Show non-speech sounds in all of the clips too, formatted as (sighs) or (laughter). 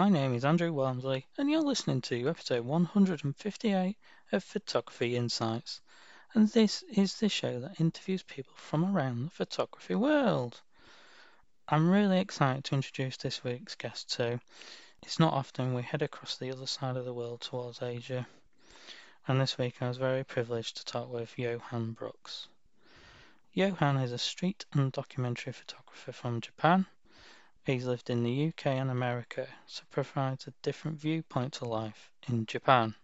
My name is Andrew Walmsley, and you're listening to episode 158 of Photography Insights. And this is the show that interviews people from around the photography world. I'm really excited to introduce this week's guest too. It's not often we head across the other side of the world towards Asia. And this week I was very privileged to talk with Johan Brooks. Johan is a street and documentary photographer from Japan He's lived in the UK and America, so provides a different viewpoint to life in Japan.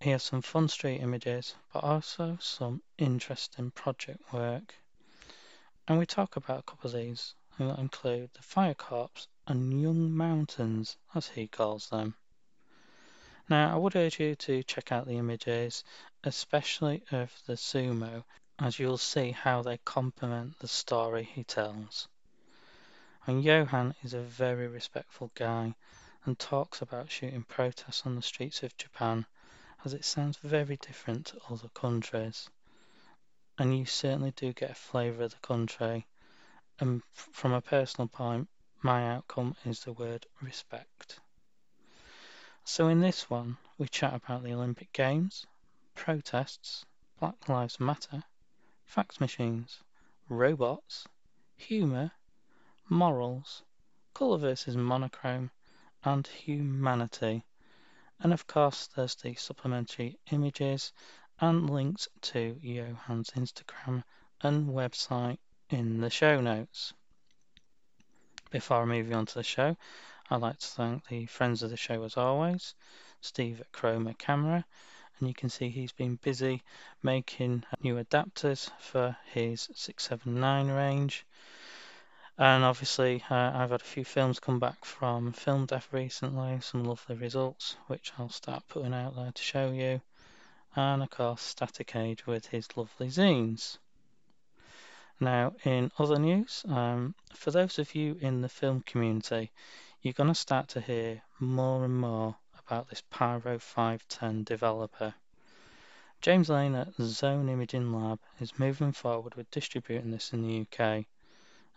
He has some fun street images, but also some interesting project work. And we talk about a couple of these, and that include the Fire Corps and Young Mountains, as he calls them. Now, I would urge you to check out the images, especially of the sumo, as you'll see how they complement the story he tells. And Johan is a very respectful guy and talks about shooting protests on the streets of Japan as it sounds very different to other countries. And you certainly do get a flavour of the country. And from a personal point, my outcome is the word respect. So in this one, we chat about the Olympic Games, protests, Black Lives Matter, fax machines, robots, humour, morals, colour versus monochrome, and humanity. And of course, there's the supplementary images and links to Johan's Instagram and website in the show notes. Before move on to the show, I'd like to thank the friends of the show as always, Steve at Chroma Camera, and you can see he's been busy making new adapters for his 679 range. And obviously, uh, I've had a few films come back from Film Death recently, some lovely results, which I'll start putting out there to show you. And of course, Static Age with his lovely zines. Now, in other news, um, for those of you in the film community, you're going to start to hear more and more about this Pyro 510 developer. James Lane at Zone Imaging Lab is moving forward with distributing this in the UK.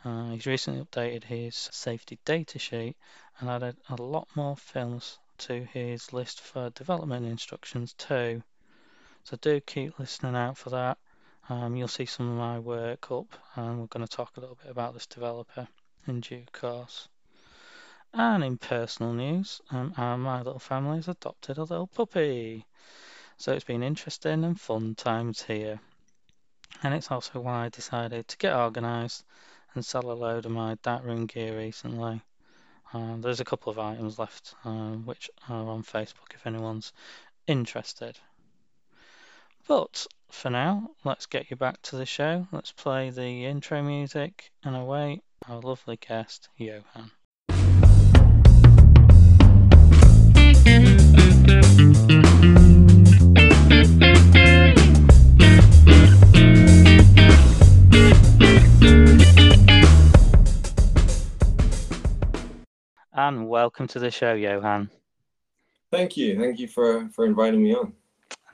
Uh, he's recently updated his safety data sheet and added a lot more films to his list for development instructions too. So do keep listening out for that. Um, you'll see some of my work up and we're going to talk a little bit about this developer in due course. And in personal news, um, my little family has adopted a little puppy. So it's been interesting and fun times here. And it's also why I decided to get organised and sell a load of my darkroom gear recently. Uh, there's a couple of items left uh, which are on Facebook if anyone's interested. But for now, let's get you back to the show. Let's play the intro music and await our lovely guest, Johan. And welcome to the show, Johan. Thank you. Thank you for, for inviting me on.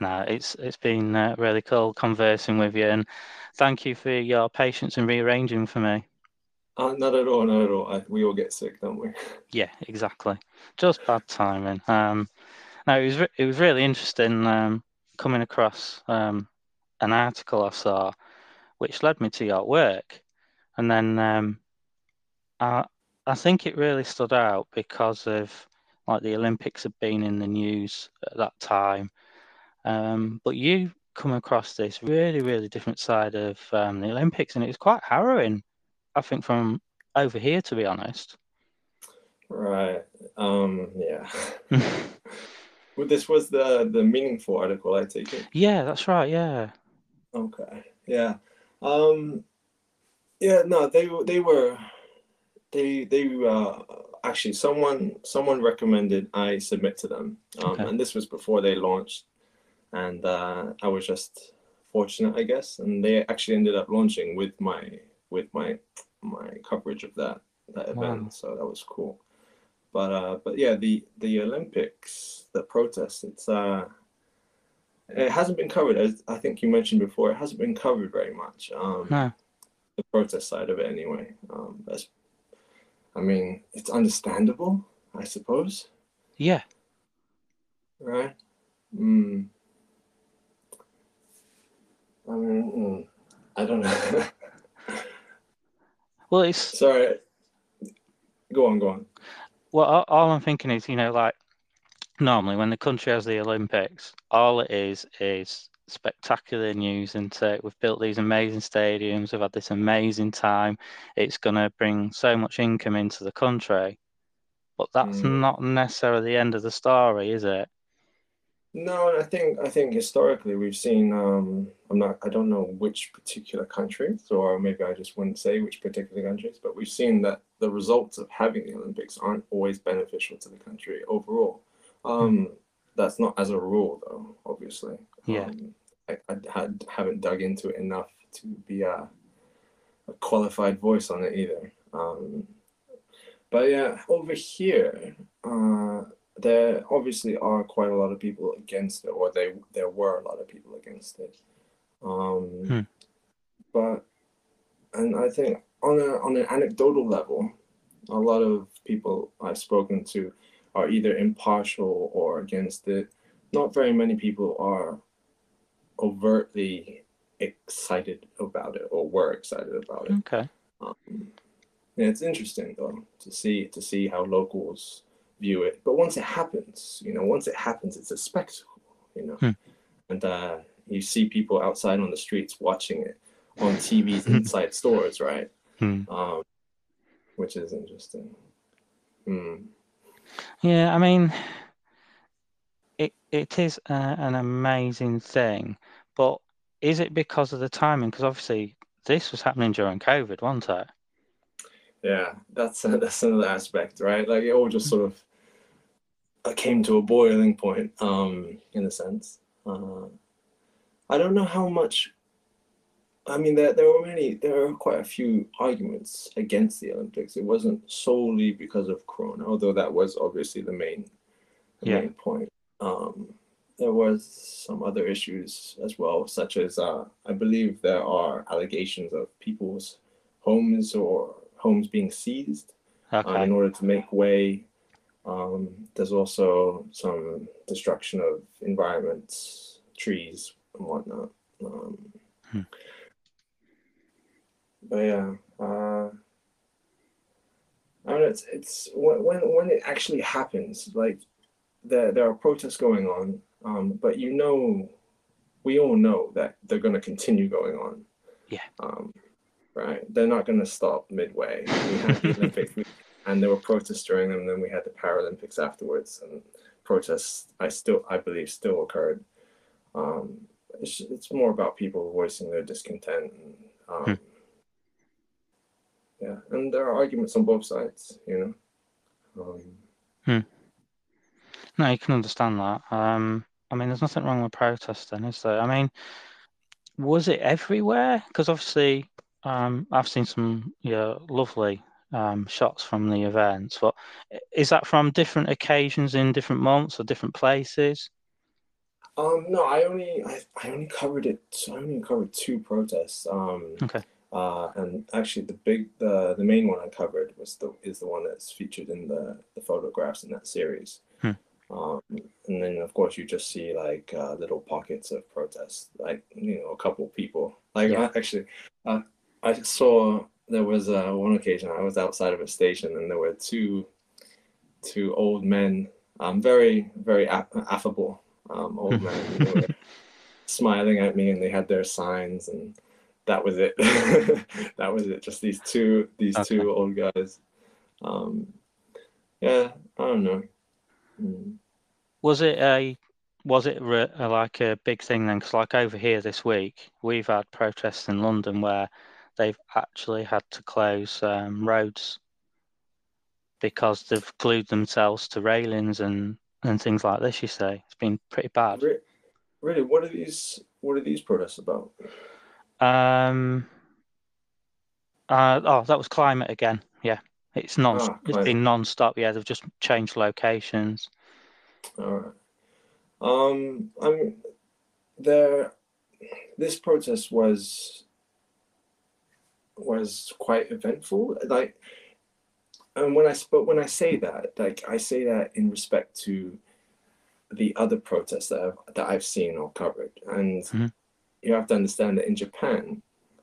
No, it's it's been uh, really cool conversing with you, and thank you for your patience and rearranging for me. Uh, not at all, not at all. I, we all get sick, don't we? (laughs) Yeah, exactly. Just bad timing. Um, no, it was re- it was really interesting um, coming across um, an article I saw, which led me to your work, and then um, I I think it really stood out because of like the Olympics had been in the news at that time. Um, but you come across this really, really different side of um, the Olympics, and it was quite harrowing. I think from over here, to be honest. Right. Um, yeah. (laughs) well, this was the the meaningful article, I take it. Yeah, that's right. Yeah. Okay. Yeah. Um, yeah. No, they they were they they uh, actually someone someone recommended I submit to them, um, okay. and this was before they launched, and uh, I was just fortunate, I guess, and they actually ended up launching with my with my my coverage of that that event, wow. so that was cool. But uh, but yeah, the the Olympics, the protest, it's uh, it hasn't been covered as I think you mentioned before. It hasn't been covered very much. Um, no. The protest side of it, anyway. Um, that's I mean, it's understandable. I suppose. Yeah. Right. Mm. I mean, mm, I don't know. (laughs) Well, it's Sorry. Go on, go on. well. All, all I'm thinking is, you know, like normally when the country has the Olympics, all it is is spectacular news into we've built these amazing stadiums, we've had this amazing time. It's going to bring so much income into the country, but that's Mm. not necessarily the end of the story, is it? No, and I think I think historically we've seen. Um, I'm not. I don't know which particular countries, or maybe I just wouldn't say which particular countries, but we've seen that the results of having the Olympics aren't always beneficial to the country overall. Um, That's not as a rule, though. Obviously. Yeah. Um, I, I had, haven't dug into it enough to be a, a qualified voice on it either. Um, but yeah, over here, uh, there obviously are quite a lot of people against it, or they there were a lot of people against it. Um, Hmm. But and I think on a on an anecdotal level, a lot of people I've spoken to are either impartial or against it. Not very many people are overtly excited about it or were excited about it. Okay. Um, yeah, it's interesting though to see to see how locals view it. But once it happens, you know, once it happens, it's a spectacle, you know, Hmm. and uh, you see people outside on the streets watching it on TVs (laughs) inside stores, right? Hmm. Um, which is interesting. Hmm. Yeah, I mean, it is a, an amazing thing, but is it because of the timing? Because obviously this was happening during COVID, wasn't it? Yeah, that's (laughs) that's another aspect, right? Like it all just sort of uh, came to a boiling point, um, in a sense. Uh, I don't know how much. I mean, there there were many, there are quite a few arguments against the Olympics. It wasn't solely because of Corona, although that was obviously the main, the Yeah. main point. Um, there was some other issues as well, such as uh, I believe there are allegations of people's homes or homes being seized uh, in order to make way. Um, there's also some destruction of environments, trees, and whatnot. Um, Hmm. But yeah, uh, I mean, it's it's when when it actually happens, like there there are protests going on, um, but you know, we all know that they're going to continue going on. Yeah. Um, right. They're not going to stop midway. We had the (laughs) Olympics, and there were protests during them. And then we had the Paralympics afterwards, and protests. I still, I believe, still occurred. Um, it's it's more about people voicing their discontent. And, um, Hmm. Yeah, and there are arguments on both sides. You know. Um, No, you can understand that. Um, I mean, there's nothing wrong with protesting, is there? I mean, was it everywhere? Because obviously, um, I've seen some yeah, lovely um, shots from the events, but is that from different occasions in different months or different places? Um, no, I only I, I only covered it. I only covered two protests. Um, Okay. Uh, and actually, the big the the main one I covered was the is the one that's featured in the the photographs in that series. Um, and then of course you just see like uh, little pockets of protest, like you know a couple people. Like Yeah. I, actually, uh, I saw there was uh, one occasion I was outside of a station and there were two two old men, um, very very aff- affable um, old (laughs) men. Were smiling at me and they had their signs and that was it. (laughs) that was it. Just these two these Okay. two old guys. Um, yeah, I don't know. Mm. Was it a was it re- like a big thing then? Because like over here this week, we've had protests in London where they've actually had to close um, roads because they've glued themselves to railings and and things like this. You say it's been pretty bad. Really, what are these? What are these protests about? Um. Uh, oh, that was climate again. Yeah, it's non. Ah, it's been non-stop. Yeah, they've just changed locations. All right. Um, I mean, there. This protest was was quite eventful. Like, and when I but when I say that, like I say that in respect to the other protests that I've, that I've seen or covered, and Mhm. you have to understand that in Japan,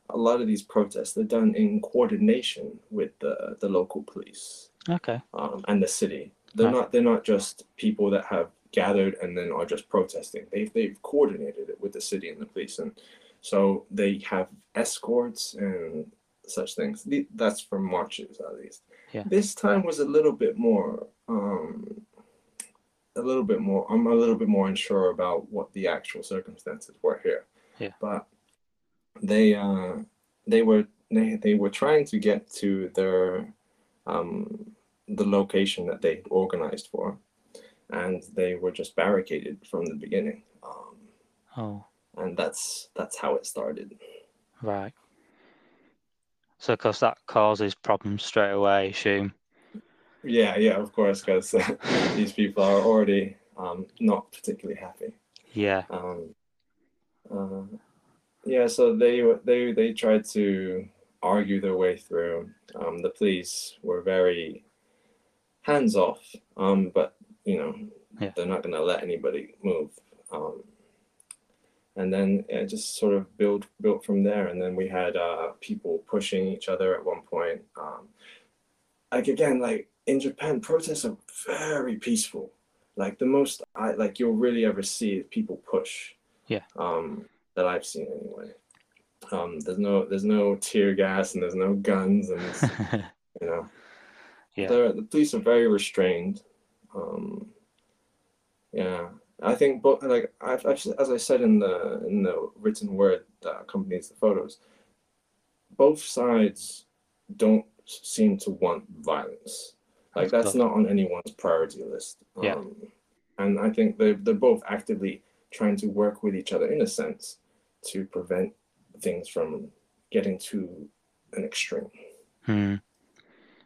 a lot of these protests they're done in coordination with the the local police Okay. um, and the city. They're not they're not just people that have gathered and then are just protesting. They've they've coordinated it with the city and the police, and so they have escorts and such things. That's for marches at least. Yeah. This time was a little bit more. Um, a little bit more. I'm a little bit more unsure about what the actual circumstances were here. Yeah. But they uh, they were they, they were trying to get to their um, the location that they organized for, and they were just barricaded from the beginning. Um, Oh, and that's that's how it started. right. So, of course, that causes problems straight away, I assume. Yeah, yeah, of course, because (laughs) these people are already um, not particularly happy. Yeah. Um, uh, yeah, so they they they tried to argue their way through. Um, the police were very hands off, um, but you know Yeah. they're not going to let anybody move. Um, and then it just sort of built built from there. And then we had uh, people pushing each other at one point. Um, like again, like in Japan, protests are very peaceful. Like the most I like you'll really ever see is people push. Yeah. Um, that I've seen anyway. Um, there's no there's no tear gas and there's no guns and (laughs) you know. Yeah. The police are very restrained. Um, yeah, I think, but like I've, I've as I said in the in the written word that accompanies the photos, both sides don't seem to want violence. Like That's that's not on anyone's priority list. Yeah. Um, and I think they're they're both actively trying to work with each other in a sense to prevent things from getting to an extreme. Hmm.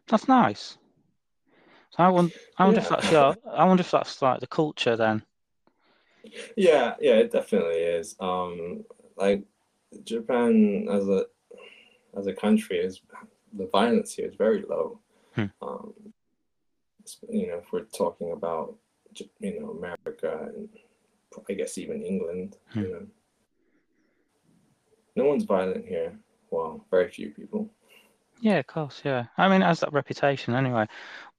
That's nice. So I wonder, I wonder if Yeah. that's your, I wonder if that's like the culture then. Yeah, yeah, it definitely is. Um, like Japan as a as a country is the violence here is very low. Hmm. Um, you know, if we're talking about you know America and I guess even England, Hmm. you know, no one's violent here. Well, very few people. Yeah, of course, yeah. I mean, it has that reputation anyway.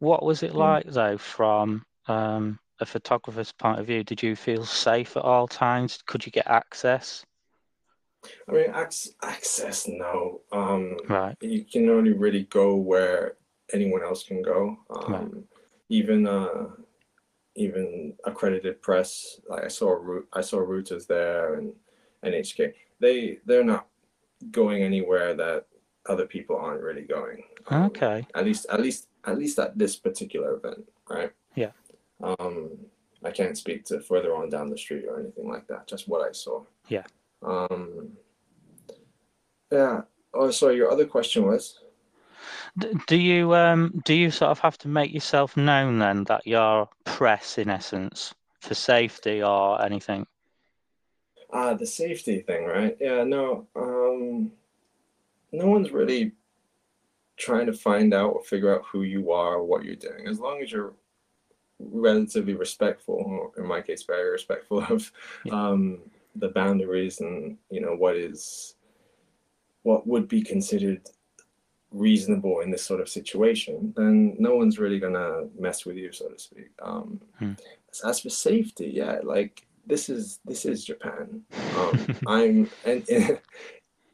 What was it like though, from um, a photographer's point of view? Did you feel safe at all times? Could you get access? I mean, ac- access, no. Um, Right. you can only really go where anyone else can go. Um, Right. Even uh, even accredited press, like I saw I saw Reuters there and NHK. They they're not going anywhere that other people aren't really going. Um, Okay. At least at least at least at this particular event, right? Yeah. Um, I can't speak to further on down the street or anything like that. Just what I saw. Yeah. Um, yeah. Oh, sorry. your other question was? Do you um do you sort of have to make yourself known then that you're press in essence for safety or anything? Ah, the safety thing, right? Yeah, no, um, no one's really trying to find out or figure out who you are or what you're doing. As long as you're relatively respectful, or in my case, very respectful of um, the boundaries and you know what is what would be considered reasonable in this sort of situation, then no one's really gonna mess with you, so to speak. Um, Hmm. as for safety, yeah, like this is this is Japan. (laughs) Um, I'm and, and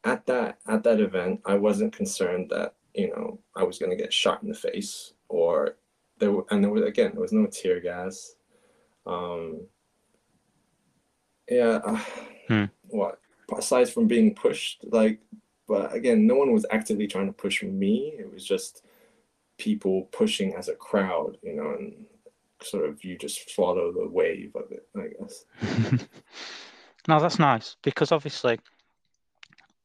at that at that event, I wasn't concerned that you know I was gonna get shot in the face or there were, and there was again there was no tear gas. Um, yeah, uh, Hmm. what aside from being pushed, like, but again, no one was actively trying to push me. It was just people pushing as a crowd, you know, and sort of you just follow the wave of it, I guess. (laughs) No, that's nice because obviously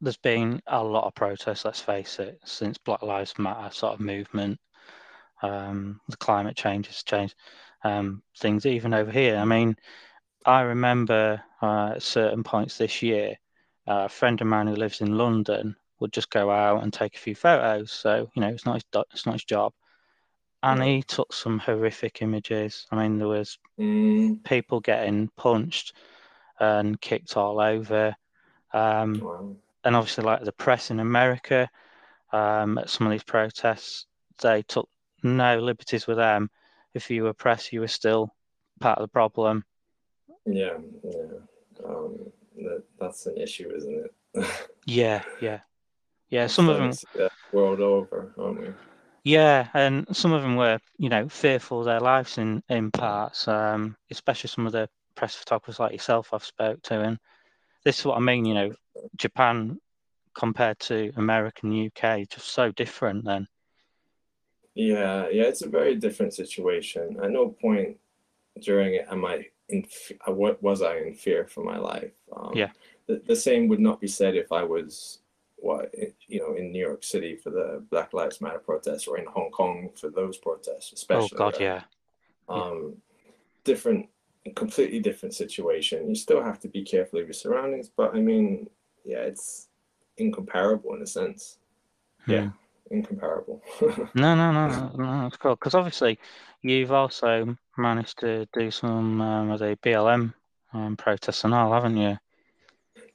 there's been a lot of protests, let's face it, since Black Lives Matter sort of movement. Um, the climate change has changed um, things even over here. I mean, I remember uh, at certain points this year, uh, a friend of mine who lives in London would just go out and take a few photos. So, you know, it's not his, it's not his job. and Right. he took some horrific images. I mean, there was Mm, people getting punched and kicked all over. Um, wow. And obviously, like the press in America, um, at some of these protests, they took no liberties with them. If you were press, you were still part of the problem. Yeah, yeah. Um, that, that's an issue, isn't it? (laughs) Yeah, yeah, yeah. Some of them, Starting to see that world over, aren't we? yeah, and some of them were, you know, fearful of their lives in in parts. Um, especially some of the press photographers like yourself I've spoke to, and this is what I mean. You know, Japan compared to America and UK, just so different. Then, Yeah, yeah. It's a very different situation. At no point during it am I in. uh, What was I in fear for my life? Um, Yeah. The, the same would not be said if I was what you know in New York City for the Black Lives Matter protests or in Hong Kong for those protests, especially. oh. God, right? yeah, um, different, completely different situation. You still have to be careful of your surroundings, but I mean, yeah, it's incomparable in a sense. Yeah, incomparable. (laughs) No, no, no, no, no, it's cool. Because obviously, you've also managed to do some um, of the BLM um, protests and all, haven't you?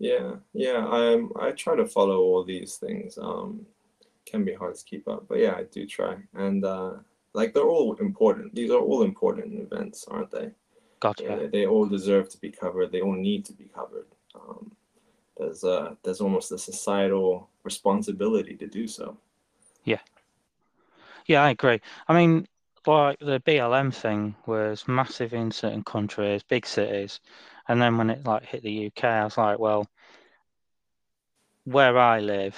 yeah, yeah. Um, I try to follow all these things. Um, can be hard to keep up, but yeah, I do try. And uh, like they're all important. These are all important events, aren't they? God, yeah. They, they all deserve to be covered. They all need to be covered. Um, there's uh, there's almost a societal responsibility to do so. Yeah. Yeah, I agree. I mean, like the BLM thing was massive in certain countries, big cities, and then when it like hit the UK, I was like, well, where I live,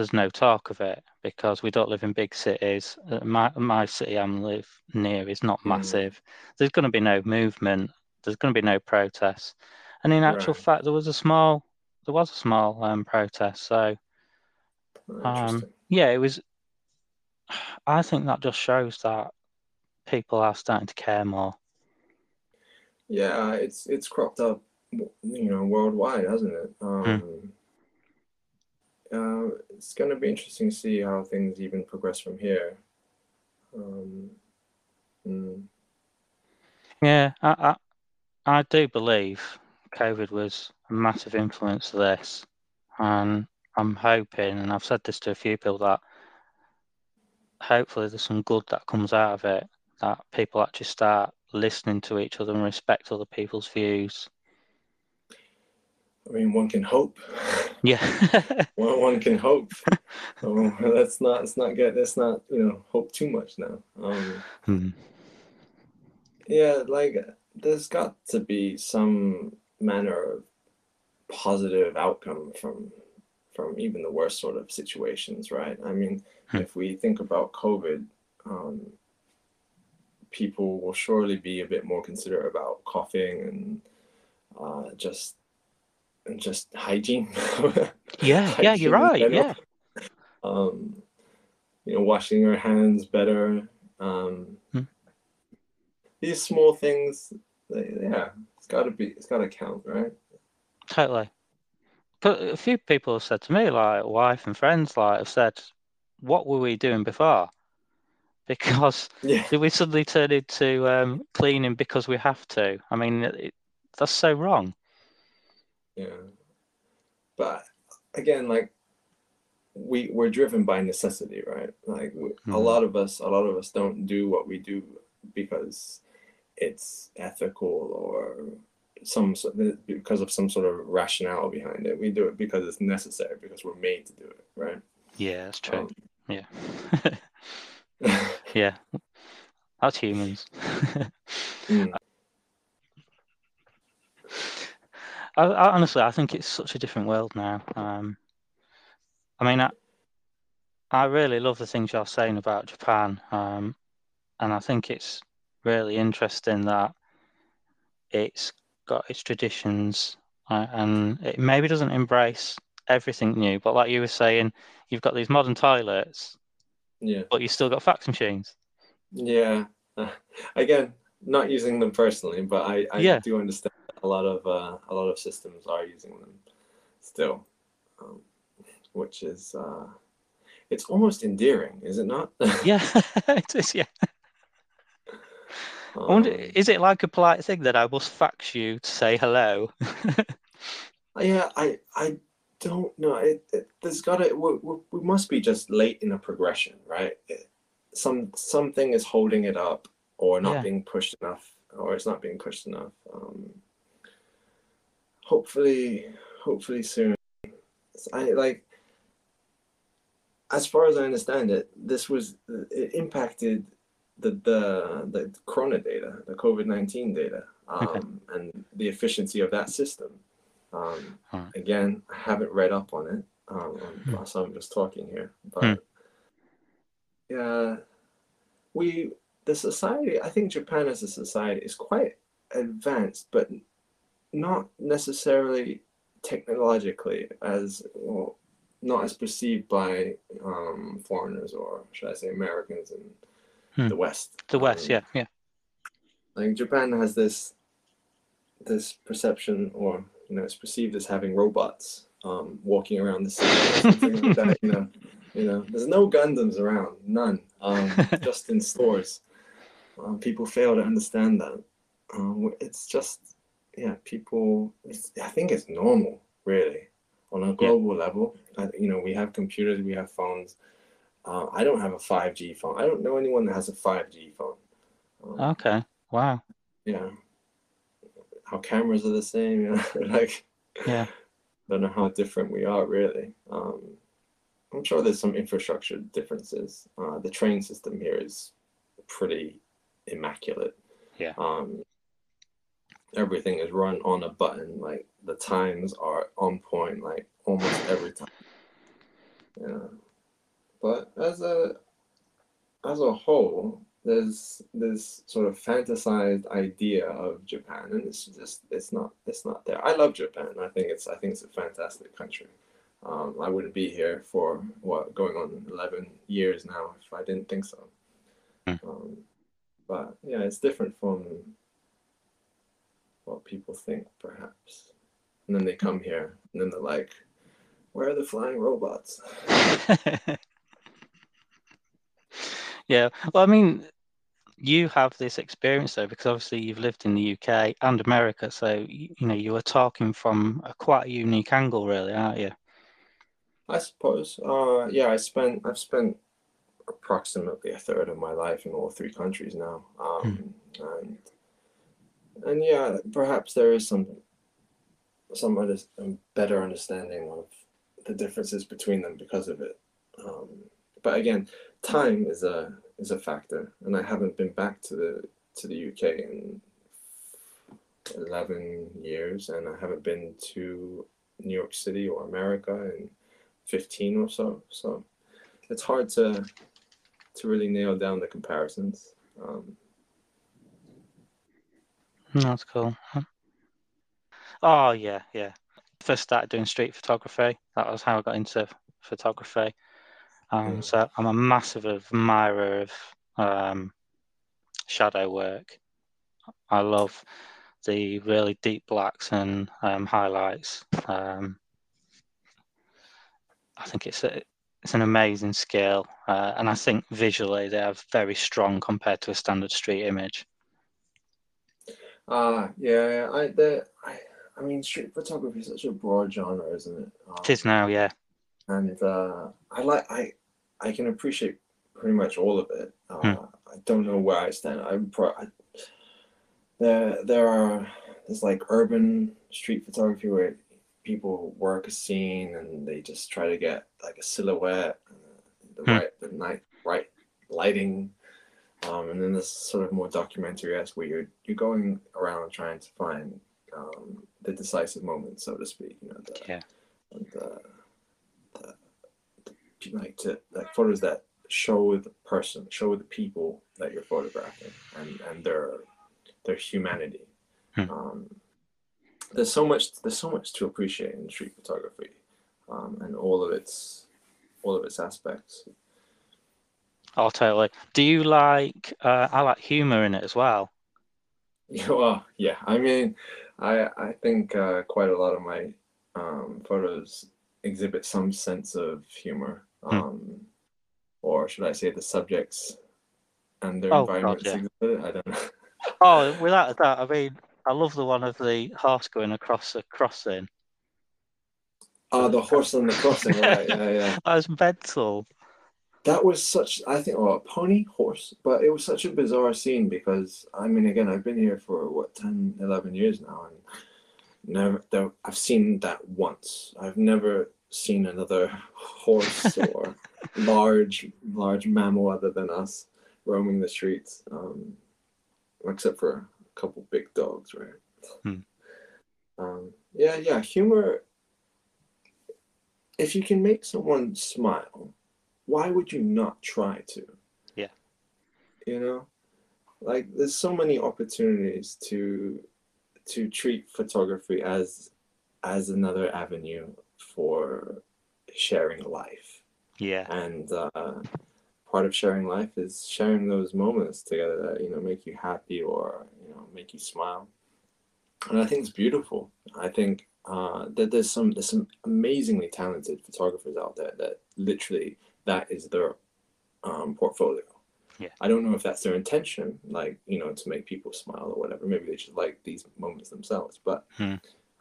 there's no talk of it because we don't live in big cities. Uh, My my city I'm live near is not Hmm. massive. There's going to be no movement. There's going to be no protests. And in actual Right. fact, there was a small there was a small um, protest. So um, yeah, it was. (sighs) I think that just shows that people are starting to care more. Yeah, it's it's cropped up, you know, worldwide, hasn't it? Um, uh, it's going to be interesting to see how things even progress from here. Um, mm, Yeah, I, I I do believe COVID was a massive influence to this, and I'm hoping, and I've said this to a few people that hopefully there's some good that comes out of it. That people actually start listening to each other and respect other people's views. I mean, one can hope. Yeah, (laughs) One, one can hope. (laughs) um, let's not let's not get let's not you know hope too much now. Um, Hmm. yeah, like there's got to be some manner of positive outcome from from even the worst sort of situations, right? I mean, Hmm. if we think about COVID, um, people will surely be a bit more considerate about coughing and uh, just just hygiene. (laughs) yeah, yeah. You're right. Yeah, um, you know, washing your hands better. Um, Hmm. These small things, they, yeah, it's got to be, it's got to count, right? totally. But a few people have said to me, like wife and friends, like have said, "What were we doing before?" (laughs) Because Yeah, did we suddenly turn into um, cleaning because we have to? I mean, it, that's so wrong. Yeah. But again, like we we're driven by necessity, right? Like we, a Mhm. lot of us, a lot of us don't do what we do because it's ethical or some so- because of some sort of rationale behind it. We do it because it's necessary because we're made to do it, right? Yeah, that's true. Um, Yeah. (laughs) (laughs) yeah. That's humans. (laughs) mm, I, I, honestly, I think it's such a different world now. Um, I mean, I, I really love the things you're saying about Japan, um, and I think it's really interesting that it's got its traditions uh, and it maybe doesn't embrace everything new. But like you were saying, you've got these modern toilets, yeah, but you've still got fax machines. yeah. (laughs) Again, not using them personally, but I, I Yeah. do understand a lot of uh, a lot of systems are using them still, um, which is uh, it's almost endearing, is it not? (laughs) Yeah, (laughs) it is. Yeah. I wonder, Um, is it like a polite thing that I must fax you to say hello? (laughs) yeah, I I don't know. It, it there's got to we, we, we must be just late in a progression, right? It, some something is holding it up, or not Yeah. being pushed enough, or it's not being pushed enough. Um, hopefully, hopefully soon. I like. As far as I understand it, this was it impacted the the the corona data, the COVID nineteen data, um, Okay. and the efficiency of that system. Um, Alright. again, I haven't read up on it, um, Hmm. so I'm just talking here. But Hmm. yeah, we the society. I think Japan as a society is quite advanced, but not necessarily technologically as well, not as perceived by um, foreigners or should I say Americans in Hmm. the West. The West, Um, yeah, yeah. like Japan has this this perception, or you know, it's perceived as having robots um, walking around the city like that. You know, (laughs) you know, there's no Gundams around, none, um, just in stores. Um, people fail to understand that. Um, it's just, yeah, people. It's, I think it's normal, really, on a global level. I, you know, we have computers, we have phones. Uh, I don't have a 5G phone. I don't know anyone that has a 5G phone. Um, Okay. Wow. yeah our cameras are the same you know (laughs) like Yeah. don't know how different we are really um i'm sure there's some infrastructure differences uh the train system here is pretty immaculate Yeah. um everything is run on a button like the times are on point like almost every time yeah but as a as a whole there's this sort of fantasized idea of Japan, and it's just it's not it's not there. I love Japan. I think it's I think it's a fantastic country. Um, I wouldn't be here for what going on eleven years now if I didn't think so. Hmm. Um, but yeah, it's different from what people think, perhaps. And then they come here, and then they're like, "Where are the flying robots?" (laughs) yeah. Well, I mean, you have this experience though, because obviously you've lived in the UK and America, so you, know you were talking from a quite a unique angle, really, aren't you? I suppose. Uh, yeah, I spent I've spent approximately a third of my life in all three countries now, um, and and yeah, perhaps there is some some under, um, better understanding of the differences between them because of it. Um, but again, time is a is a factor, and I haven't been back to the to the UK in eleven years, and I haven't been to New York City or America in fifteen or so. So it's hard to to really nail down the comparisons. Um, That's cool. Oh yeah, yeah. First started doing street photography. That was how I got into photography. Um, Yeah. so I'm a massive admirer of um, shadow work. I love the really deep blacks and um, highlights. Um, I think it's a, it's an amazing skill, uh, and I think visually they are very strong compared to a standard street image. Ah, yeah. I the I I mean, street photography is such a broad genre, isn't it? Um, It is now, yeah. and uh, I like I I can appreciate pretty much all of it. Uh, I don't know where I stand. I'm pro. I, there there are there's like urban street photography where people work a scene and they just try to get like a silhouette, uh, the Hmm. right the night right lighting. Um, and then there's sort of more documentary esque where you're you're going around trying to find um, the decisive moment, so to speak. You know, the, Yeah. the, the, the like to like photos that show the person, show the people that you're photographing, and and their their humanity. Hmm. Um, there's so much there's so much to appreciate in street photography, um, and all of its all of its aspects. Oh, totally. Do you like? Uh, I like humor in it as well. (laughs) Well, yeah. I mean, I I think uh, quite a lot of my um, photos exhibit some sense of humor. Hmm. Um, or should I say the subjects and their Oh, God, environments yeah. exhibit. I don't know. (laughs) Oh, (laughs) without a doubt. I mean, I love the one of the horse going across the crossing. Ah, the horse on the crossing, right? Yeah, yeah. That was mental. That was such, I think, well, a pony, horse, but it was such a bizarre scene because, I mean, again, I've been here for what, 10, 11 years now, and never, there, I've seen that once. I've never seen another horse (laughs) or large, large mammal other than us roaming the streets, um, except for a couple big dogs, right? Hmm. Um, yeah, yeah, humor. If you can make someone smile, why would you not try to? Yeah. You know, like there's so many opportunities to to treat photography as as another avenue for sharing life Yeah. and uh, part of sharing life is sharing those moments together that you know make you happy or you know make you smile and i think it's beautiful i think uh, that there's some there's some amazingly talented photographers out there that literally that is their um, portfolio Yeah. i don't know if that's their intention like you know to make people smile or whatever maybe they just like these moments themselves but Hmm.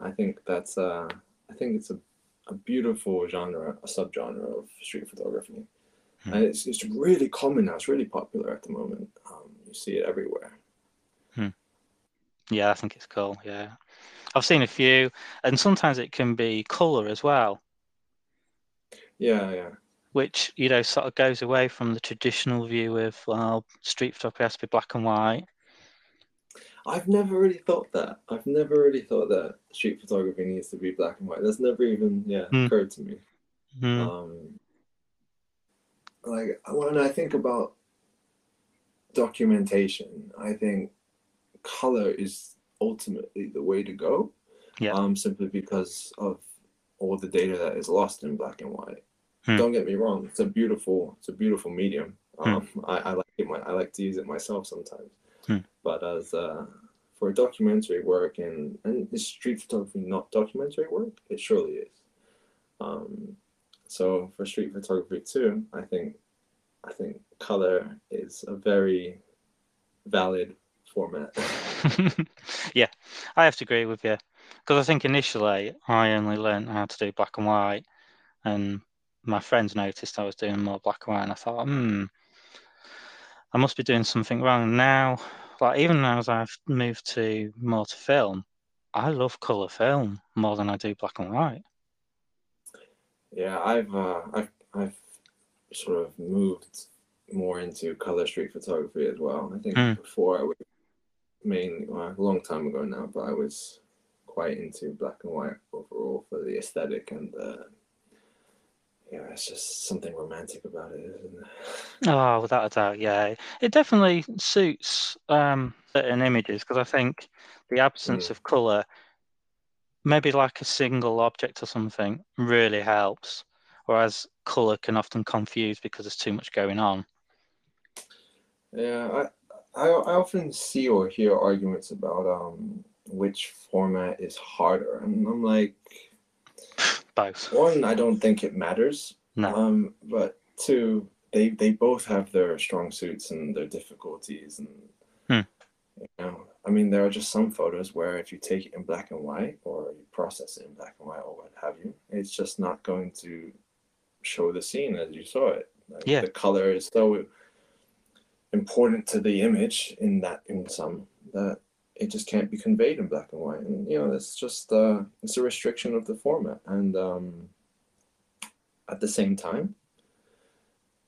i think that's uh, i think it's a, a beautiful genre a subgenre of street photography Hmm. and it's, it's really common now it's really popular at the moment um, you see it everywhere Yeah, I think it's cool. Yeah. I've seen a few, and sometimes it can be colour as well, yeah yeah which, you know, sort of goes away from the traditional view of, well, street photography has to be black and white. I've never really thought that. I've never really thought that street photography needs to be black and white. That's never even yeah Hmm. occurred to me. Hmm. Um, like when I think about documentation, I think color is ultimately the way to go. Yeah. Um, simply because of all the data that is lost in black and white. Hmm. Don't get me wrong; it's a beautiful, it's a beautiful medium. Hmm. Um, I, I like it. My, I like to use it myself sometimes. Hmm. But as uh, for documentary work and and is street photography not documentary work? It surely is. Um, so for street photography too, I think I think color is a very valid format. (laughs) (laughs) yeah, I have to agree with you because I think initially I only learned how to do black and white, and my friends noticed I was doing more black and white, and I thought, hmm, I must be doing something wrong now. Like even now, as I've moved to more to film, I love color film more than I do black and white. yeah, I've uh, I've I've sort of moved more into color street photography as well. I think Hmm. before I was mainly well, a long time ago now, but I was quite into black and white overall for the aesthetic and the yeah, it's just something romantic about it, isn't it? Oh, without a doubt, yeah. It definitely suits um, certain images because I think the absence Mm. of colour, maybe like a single object or something, really helps. Whereas colour can often confuse because there's too much going on. Yeah, I, I I often see or hear arguments about um which format is harder, and I'm like, Both. one, I don't think it matters. No. Um, but two, they they both have their strong suits and their difficulties, and Hmm. you know, I mean, there are just some photos where if you take it in black and white or you process it in black and white or what have you, it's just not going to show the scene as you saw it. Like, Yeah. the color is so important to the image in that in some that it just can't be conveyed in black and white, and you know, it's just uh, it's a restriction of the format, and um, at the same time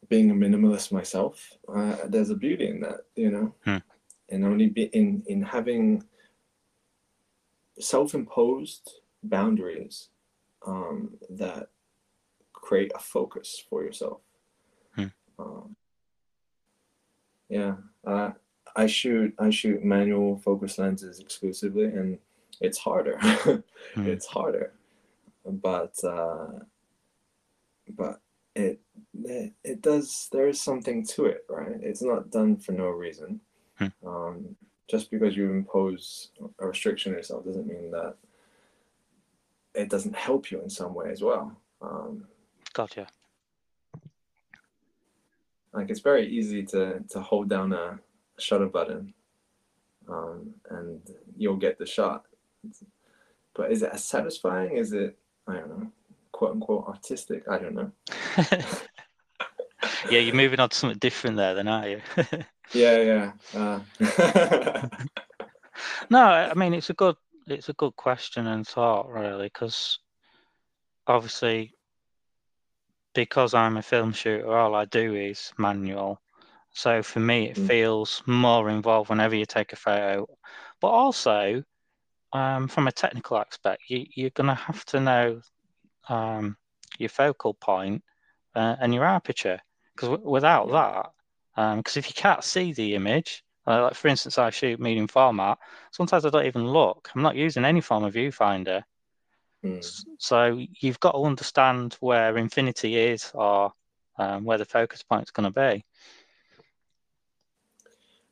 being a minimalist myself uh, there's a beauty in that you know Hmm. and only be in in having self-imposed boundaries um, that create a focus for yourself Hmm. um, yeah uh, i shoot i shoot manual focus lenses exclusively and it's harder (laughs) Hmm. it's harder but uh, but it, it it does there is something to it right it's not done for no reason Hmm. um, just because you impose a restriction on yourself doesn't mean that it doesn't help you in some way as well um, Gotcha. like it's very easy to to hold down a shutter button, um, and you'll get the shot. But is it as satisfying? Is it I don't know, quote unquote artistic? I don't know. (laughs) (laughs) yeah, you're moving on to something different there, then, aren't you? (laughs) yeah, yeah. Uh... no, I mean it's a good it's a good question and thought really because obviously because I'm a film shooter, all I do is manual. So for me, it mm. feels more involved whenever you take a photo. But also, um, from a technical aspect, you, you're going to have to know um, your focal point, uh, and your aperture. Because w- without that, because um, if you can't see the image, uh, like for instance, I shoot medium format. Sometimes I don't even look. I'm not using any form of viewfinder. Mm. So you've got to understand where infinity is or um, where the focus point is going to be.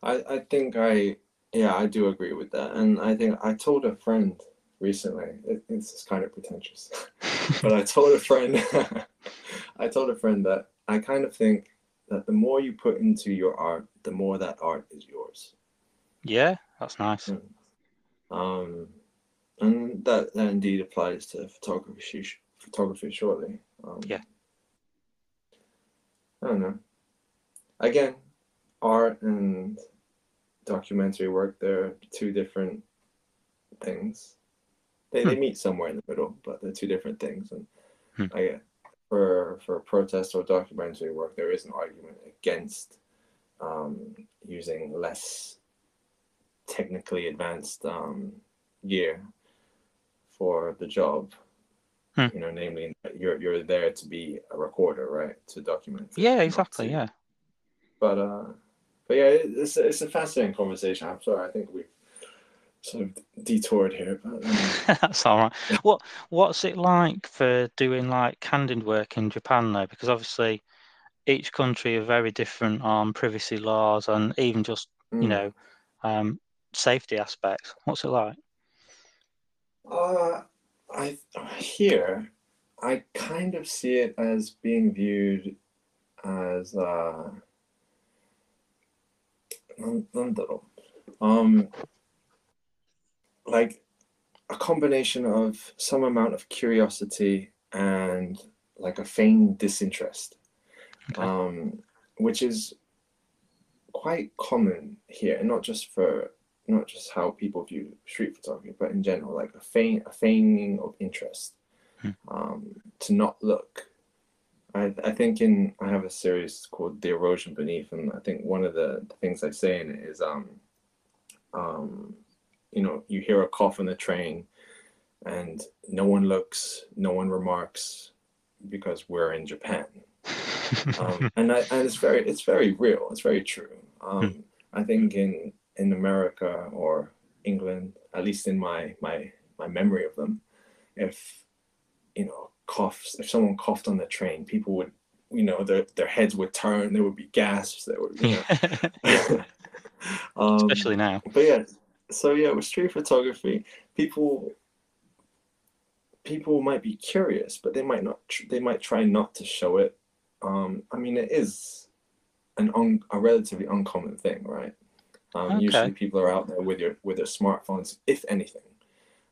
I, I think I yeah I do agree with that, and I think I told a friend recently. It, it's kind of pretentious, (laughs) but I told a friend (laughs) I told a friend that I kind of think that the more you put into your art, the more that art is yours. Yeah, that's nice. Mm. Um, and that, that indeed applies to photography. Photography, shortly. Um, yeah. I don't know. Again, art and documentary work, they're two different things. They, hmm. they meet somewhere in the middle, but they're two different things. And hmm. I, for for protest or documentary work, there is an argument against um, using less technically advanced um, gear for the job. Hmm. You know, namely, you're you're there to be a recorder, right? To document. Yeah, exactly. To, yeah. But uh, but yeah, it's it's a fascinating conversation. I'm sorry, I think we sort of detoured here, but um... (laughs) that's all right. What what's it like for doing like candid work in Japan though? Because obviously each country are very different on privacy laws and even just mm. you know um, safety aspects. What's it like? Uh, I here I kind of see it as being viewed as uh, um, like a combination of some amount of curiosity and like a feigned disinterest, okay. um, which is quite common here, and not just for not just how people view street photography, but in general, like a feign a feigning of interest, hmm. um, to not look. I, I think in I have a series called The Erosion Beneath, and I think one of the, the things I say in it is um, um, you know, you hear a cough on the train and no one looks, no one remarks because we're in Japan. (laughs) um, and, I, and it's very, it's very real. It's very true. Um, hmm. I think in, in America or England, at least in my, my, my memory of them, if, you know, coughs, if someone coughed on the train, people would, you know, their, their heads would turn, there would be gasps, there would, you know. (laughs) (laughs) um, Especially now. But yeah, so yeah, with street photography, people people might be curious, but they might not. They might try not to show it. Um, I mean, it is an un, a relatively uncommon thing, right? Um, okay. Usually, people are out there with your with their smartphones, if anything.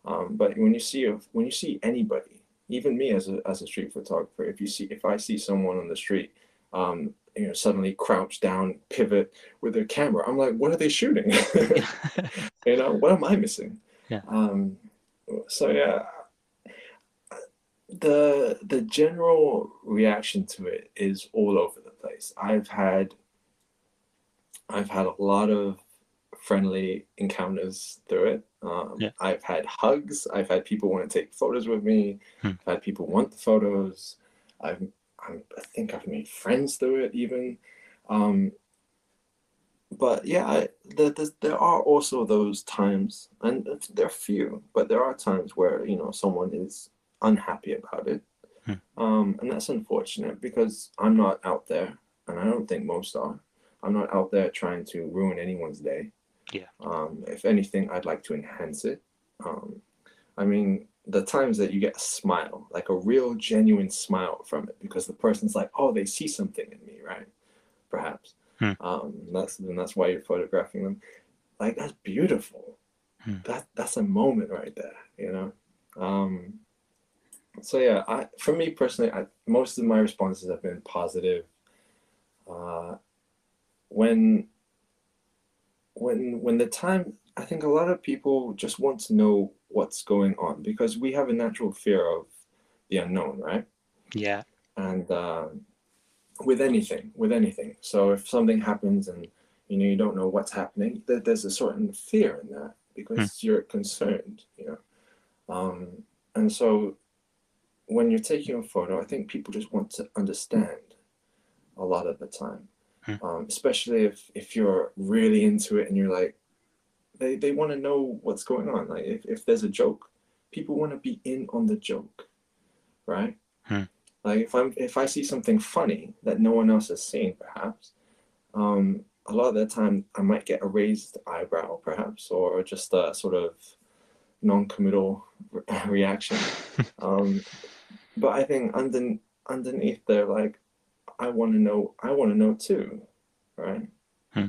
Um, but when you see a, when you see anybody, even me as a as a street photographer, if you see if I see someone on the street um, you know suddenly crouch down pivot with their camera i'm like what are they shooting? (laughs) You know what am i missing? Yeah. Um so yeah the the general reaction to it is all over the place. I've had i've had a lot of friendly encounters through it um, yeah. i've had hugs i've had people want to take photos with me hmm. i've had people want the photos i've I think I've made friends through it even. Um, but yeah, I, the, the, there are also those times, and there are few, but there are times where you know someone is unhappy about it, hmm. um, and that's unfortunate because I'm not out there, and I don't think most are. I'm not out there trying to ruin anyone's day. Yeah. Um, if anything, I'd like to enhance it. Um, I mean, the times that you get a smile, like a real genuine smile from it, because the person's like, oh, they see something in me, right? perhaps. Hmm. Um, that's and that's why you're photographing them. Like that's beautiful. Hmm. That that's a moment right there, you know. Um, so yeah, I for me personally, I, most of my responses have been positive. Uh, when when when the time, I think a lot of people just want to know what's going on because we have a natural fear of the unknown, right? Yeah. and uh, with anything with anything so if something happens and you know you don't know what's happening there, there's a certain fear in that because you're concerned you know um, and so when you're taking a photo i think people just want to understand a lot of the time Hmm. um, especially if if you're really into it and you're like they, they want to know what's going on like if, if there's a joke people want to be in on the joke right Hmm. like if i'm if i see something funny that no one else has seen perhaps um, a lot of the time i might get a raised eyebrow perhaps or just a sort of non-committal re- (laughs) reaction (laughs) um, but i think under, underneath there like i want to know i want to know too right Hmm.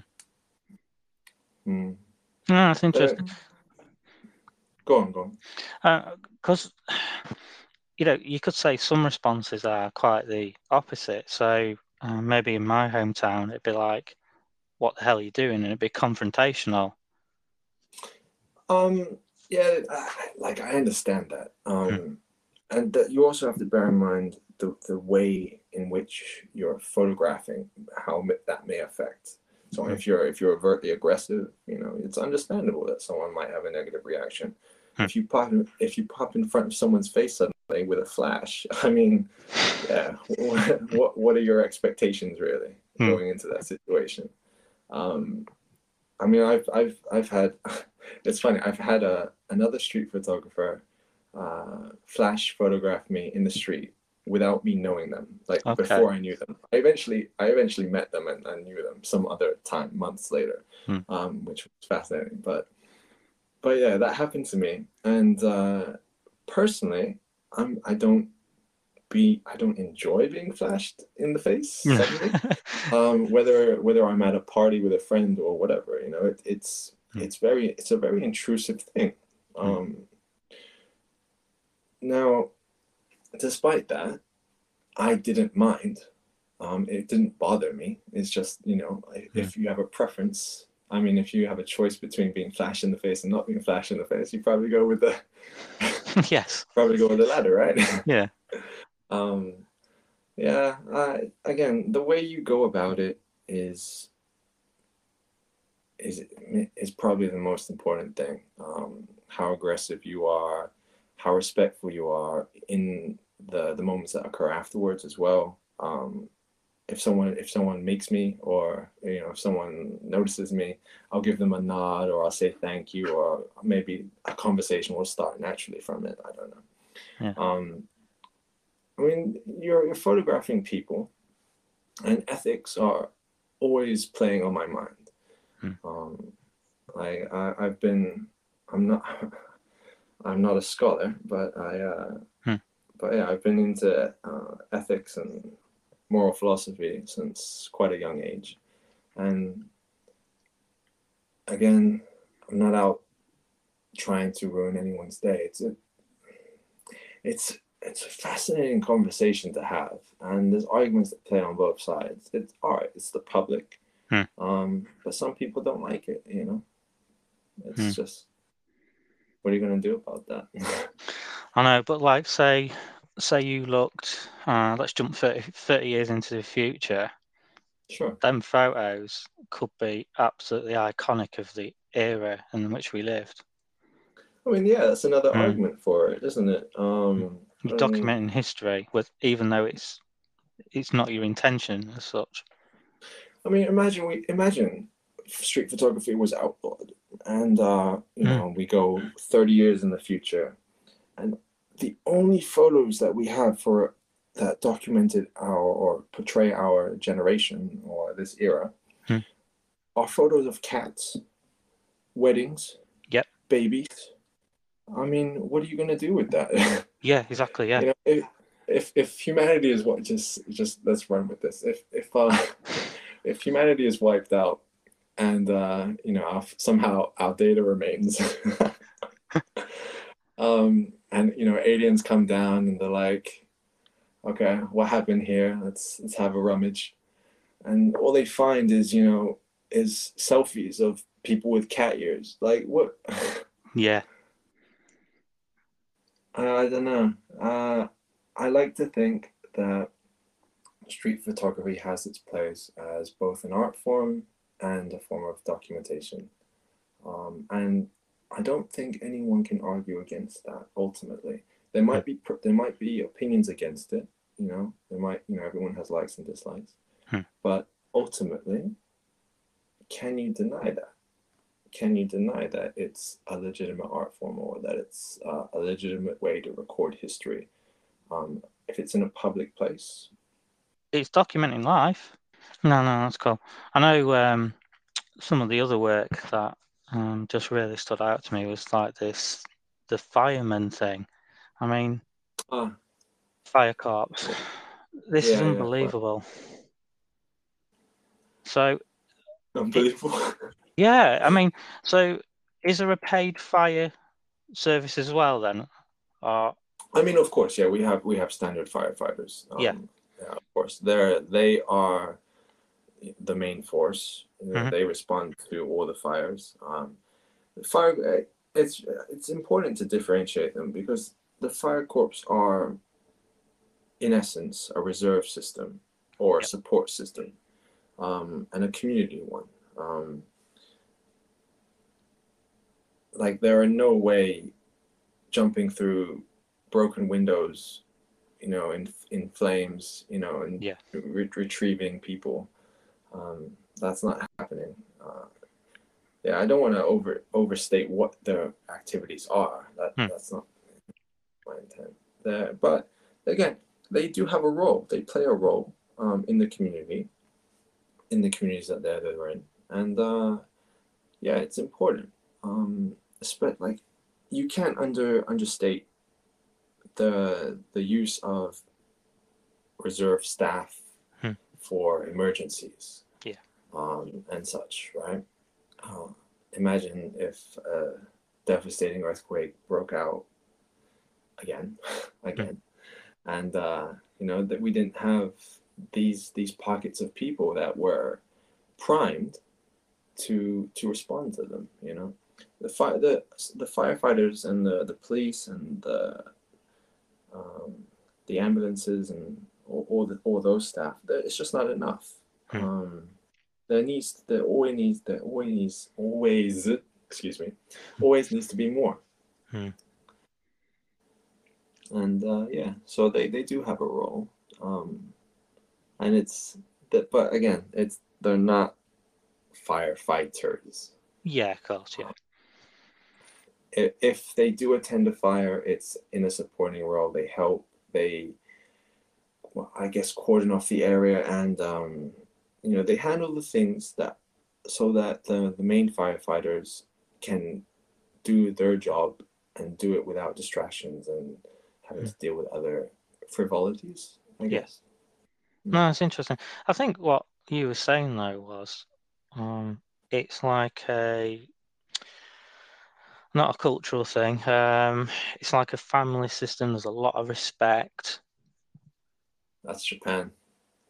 Hmm. No, that's interesting. Uh, go on go on because you know you could say some responses are quite the opposite so uh, maybe in my hometown it'd be like what the hell are you doing and it'd be confrontational Um, yeah, I, like I understand that. Um, and that you also have to bear in mind the, the way in which you're photographing, how that may affect. So Mhm. if you're if you're overtly aggressive, you know, it's understandable that someone might have a negative reaction. Hmm. If you pop in, if you pop in front of someone's face suddenly with a flash, (laughs) I mean, yeah, (laughs) what what, are your expectations really Hmm. going into that situation? Um, I mean, I've I've I've had (laughs) it's funny. I've had a another street photographer uh, flash photograph me in the street without me knowing them, like Okay. before I knew them. I eventually I eventually met them and, and knew them some other time, months later, Hmm. um, which was fascinating. But but yeah, that happened to me, and uh, personally, I'm I don't be I don't enjoy being flashed in the face (laughs) suddenly um, whether whether I'm at a party with a friend or whatever, you know, it, it's Hmm. it's very it's a very intrusive thing. Um, now, despite that, I didn't mind. Um, it didn't bother me. It's just you know, if- if you have a preference, I mean, if you have a choice between being flashed in the face and not being flashed in the face, you probably go with the (laughs) (laughs) yes probably go with the latter, right? (laughs) yeah um yeah uh, again the way you go about it is is is probably the most important thing um how aggressive you are how respectful you are in the the moments that occur afterwards as well um if someone if someone makes me or you know if someone notices me i'll give them a nod or i'll say thank you or maybe a conversation will start naturally from it i don't know Yeah. um I mean, you're, you're photographing people, and ethics are always playing on my mind. Hmm. Um, like I, I've been, I'm not, (laughs) I'm not a scholar, but I, uh, Hmm. but yeah, I've been into uh, ethics and moral philosophy since quite a young age, and again, I'm not out trying to ruin anyone's day. It's a, it's it's a fascinating conversation to have, and there's arguments that play on both sides. It's art, it's the public, Hmm. um, but some people don't like it. You know, it's Hmm. just what are you gonna do about that? (laughs) i know but like say say you looked uh, let's jump 30, 30 years into the future sure. them photos could be absolutely iconic of the era in which we lived I mean, yeah, that's another Hmm. argument for it, isn't it? Um, you're mean, documenting history with even though it's it's not your intention as such I mean, imagine we imagine street photography was outlawed, and uh, you Hmm. know we go thirty years in the future, and the only photos that we have for that documented our or portray our generation or this era Hmm. are photos of cats, weddings, Yep. babies. I mean, what are you gonna do with that? (laughs) yeah exactly yeah you know if, if if humanity is what just just let's run with this if if uh (laughs) if humanity is wiped out and uh, you know our, somehow our data remains. (laughs) Um, and you know aliens come down and they're like okay what happened here? Let's let's have a rummage. And all they find is you know is selfies of people with cat ears. Like what? (laughs) Yeah. I, I don't know. Uh, I like to think that street photography has its place as both an art form and a form of documentation. Um, and I don't think anyone can argue against that. Ultimately, there might be pr- there might be opinions against it. You know, there might you know everyone has likes and dislikes, Hmm. but ultimately, can you deny that? Can you deny that it's a legitimate art form or that it's uh, a legitimate way to record history? Um, if it's in a public place, It's documenting life. No, no, that's cool. I know um, some of the other work that um, just really stood out to me was like this, the fireman thing. I mean, ah, fire corps. This is Yeah, yeah, unbelievable. So, unbelievable. (laughs) yeah, I mean, so is there a paid fire service as well then? Or I mean, of course, yeah, we have we have standard firefighters. Um, Yeah. yeah, of course. They're they are the main force. Mhm. They respond to all the fires. Um, the fire. eh, It's it's important to differentiate them because the fire corps are, in essence, a reserve system or a support system, um, and a community one. Um, like there are no way jumping through broken windows, you know, in in flames, you know, and Yeah. re- retrieving people. Um, that's not happening. Uh, yeah, I don't want to over overstate what their activities are. That Hmm. that's not my intent. There, but again, they do have a role. They play a role um, in the community, in the communities that they're, they're in, and uh, yeah, it's important. Um, like you can't under understate the the use of reserve staff. For emergencies Yeah. um, and such right? Uh, imagine if a devastating earthquake broke out again (laughs) again. And uh, you know that we didn't have these these pockets of people that were primed to to respond to them you know? The fire the the firefighters and the the police and the um, the ambulances and all, the all those staff that- it's just not enough Hmm. um there needs there always needs there always needs always excuse me always needs to be more Hmm. and uh, yeah so they they do have a role um and it's that but again it's they're not firefighters yeah, of course, yeah. if, if they do attend a fire, it's in a supporting role. They help. They, I guess, cordon off the area, and um, you know, they handle the things that so that the the main firefighters can do their job and do it without distractions and having to deal with other frivolities. I Yeah. guess. No, it's interesting. I think what you were saying though was, um, it's like a not a cultural thing. Um, it's like a family system. There's a lot of respect. That's Japan.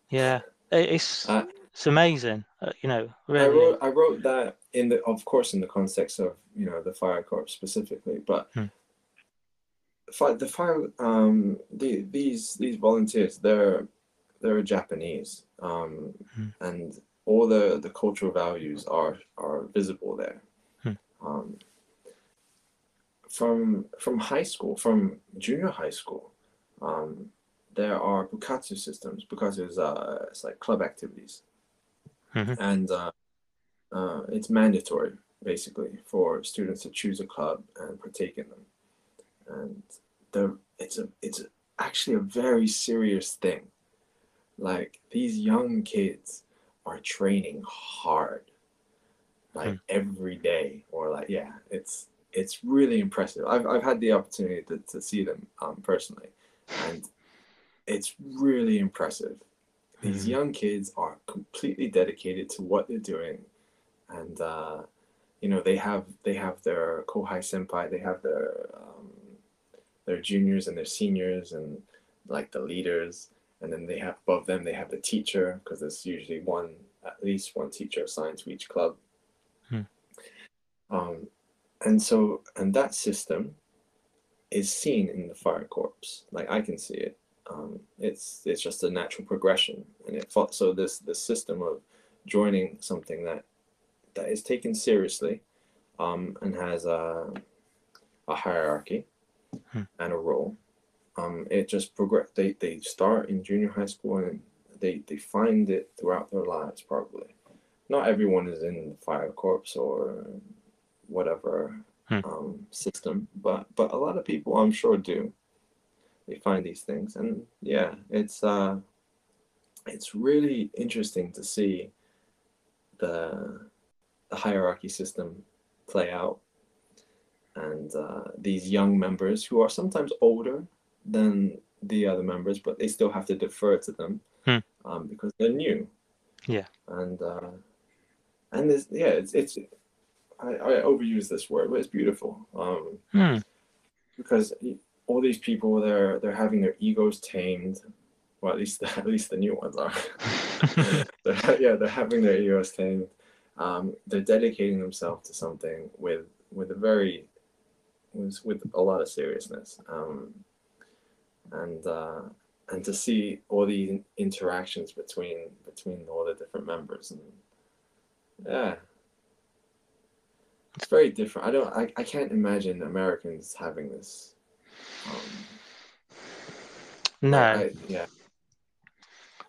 Yeah, it's Uh, it's amazing. Uh, you know, I really. wrote I wrote that in the of course in the context of you know the fire corps specifically, but Hmm. the fire um the, these these volunteers they're they're Japanese um Hmm. and all the the cultural values are are visible there. Hmm. Um, from from high school, from junior high school, um, there are bukatsu systems. Bukatsu is uh, it's like club activities Mhm. and uh, uh, it's mandatory basically for students to choose a club and partake in them and the it's a it's a, actually a very serious thing like these young kids are training hard like Hmm. every day or like yeah it's it's really impressive i've, I've had the opportunity to, to see them um, personally and it's really impressive these Mhm. young kids are completely dedicated to what they're doing, and uh, you know they have they have their kohai senpai, they have their um, their juniors and their seniors and like the leaders, and then they have above them they have the teacher because there's usually one at least one teacher assigned to each club. Hmm. Um, and so and that system is seen in the fire corps. Like I can see it. Um, it's it's just a natural progression, and it so this this system of joining something that that is taken seriously um, and has a a hierarchy Hmm. and a role. Um, it just progress. They they start in junior high school and they they find it throughout their lives. Probably, not everyone is in the fire corps or whatever Hmm. um, system, but but a lot of people I'm sure do. They find these things, and yeah, it's uh, it's really interesting to see the the hierarchy system play out, and uh, these young members who are sometimes older than the other members, but they still have to defer to them Hmm. um, because they're new. Yeah. and uh, and this yeah, it's it's I, I overuse this word, but it's beautiful. Um, Hmm. because all these people they're they're having their egos tamed. Well at least (laughs) at least the new ones are. (laughs) They're, yeah they're having their egos tamed. Um, they're dedicating themselves to something with with a very with, with a lot of seriousness. Um, and uh, and to see all these interactions between between all the different members and yeah. It's very different. I don't i, I can't imagine americans having this um, no, I, yeah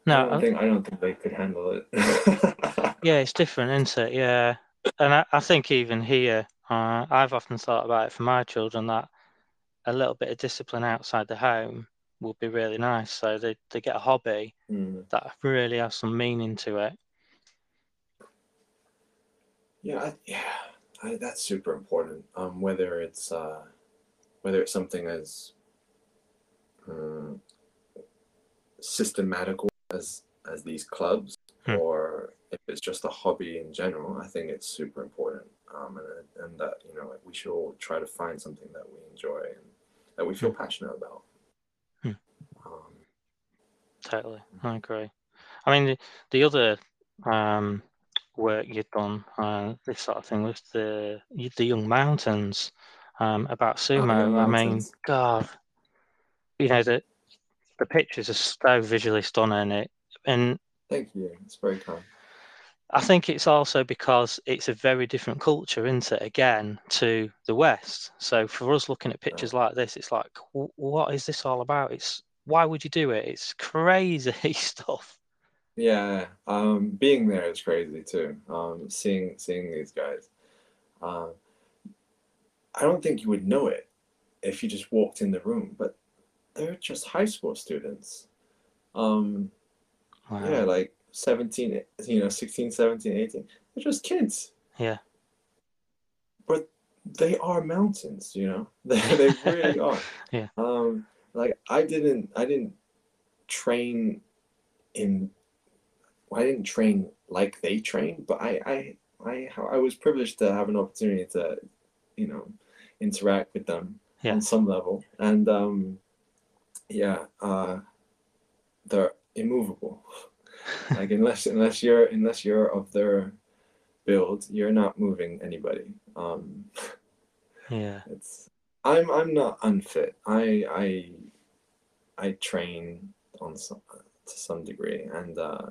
no. I don't think I don't think they could handle it. (laughs) Yeah, it's different, isn't it? Yeah. And I, I think even here, uh, I've often thought about it for my children that a little bit of discipline outside the home would be really nice. So they, they get a hobby Mm. that really has some meaning to it. Yeah, I, yeah, I, that's super important. Um, whether it's uh, whether it's something as um, systematical as as these clubs, Hmm. or if it's just a hobby in general, I think it's super important. Um, and and that you know, like we should all try to find something that we enjoy and that we feel passionate about. Hmm. Um, Totally. I agree. I mean, the, the other um, work you've done, uh, this sort of thing with the the Young Mountains um, about sumo. Young I mean, God, you know the the pictures are so visually stunning. It and thank you. It's very kind. I think it's also because it's a very different culture, isn't it? Again, to the West. So for us looking at pictures like this, it's like, what is this all about? It's why would you do it? It's crazy (laughs) stuff. Yeah, um, being there is crazy too. Um, seeing seeing these guys, um, I don't think you would know it if you just walked in the room, but they're just high school students. Um, Wow. yeah, like 17, you know, 16, 17, 18. They're just kids. Yeah. But they are mountains, you know. (laughs) They, they really (laughs) are. Yeah. Um, like I didn't I didn't train in I didn't train like they train, but I I I I was privileged to have an opportunity to, you know, interact with them Yeah. on some level. And um yeah, uh they're immovable. (laughs) like unless unless you're unless you're of their build, you're not moving anybody. Um (laughs) Yeah. it's I'm I'm not unfit. I I I train on some to some degree and uh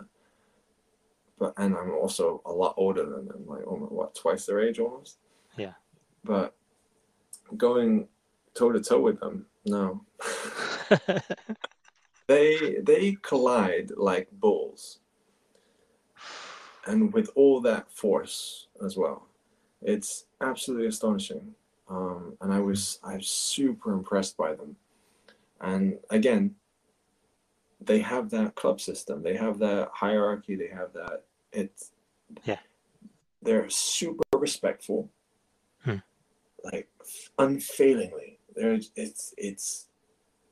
but and I'm also a lot older than them, like almost what, twice their age almost. But going toe to toe with them, no. (laughs) they they collide like bulls. And with all that force as well. It's absolutely astonishing. Um, and I was I was super impressed by them. And again, they have that club system. They have that hierarchy. They have that. It's Yeah. They're super respectful. Like unfailingly. They're it's it's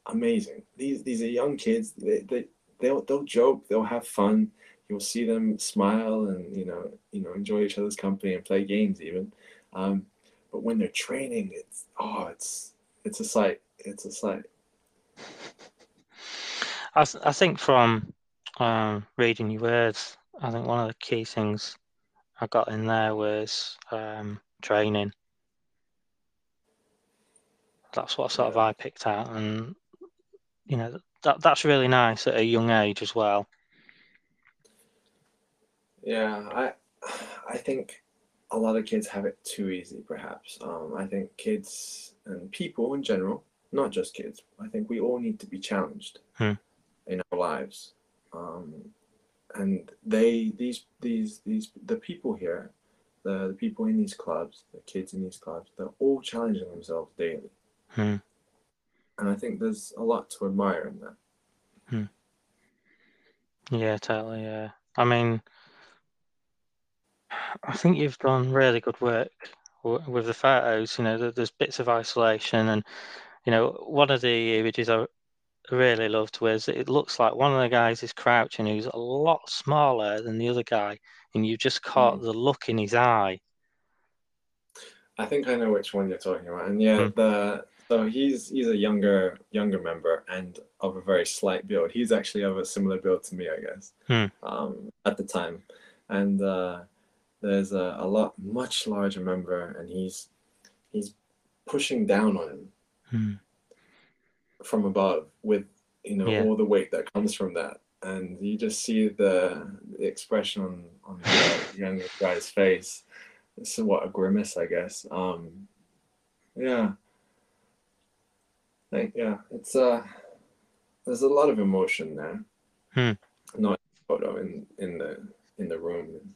amazing. These these are young kids. They they they'll they'll joke, they'll have fun. You'll see them smile and you know you know enjoy each other's company and play games even. Um, but when they're training, it's oh, it's it's a sight. It's a sight. I, I think from um, reading your words, I think one of the key things I got in there was um, training. That's what sort of I picked out, and you know that that's really nice at a young age as well. Yeah, I I think a lot of kids have it too easy, perhaps. Um, I think kids and people in general, not just kids, I think we all need to be challenged Hmm. in our lives. Um, and they, these, these, these, the people here, the, the people in these clubs, the kids in these clubs, they're all challenging themselves daily. Hmm. And I think there's a lot to admire in that. Yeah, totally. Yeah, I mean, I think you've done really good work with the photos. You know, there's bits of isolation, and you know, one of the images I really loved was it looks like one of the guys is crouching, who's a lot smaller than the other guy, and you just caught Mm. the look in his eye. I think I know which one you're talking about. And yeah, Hmm. the so he's he's a younger younger member and of a very slight build. He's actually of a similar build to me, I guess. Hmm. Um, at the time, and uh, there's a, a lot much larger member, and he's he's pushing down on him Hmm. from above with you know Yeah. all the weight that comes from that, and you just see the, the expression on on the young guy's face. It's what a grimace, I guess. Um, yeah. Like, yeah, it's uh, there's a lot of emotion there. Hmm. Not in the photo in in the in the room.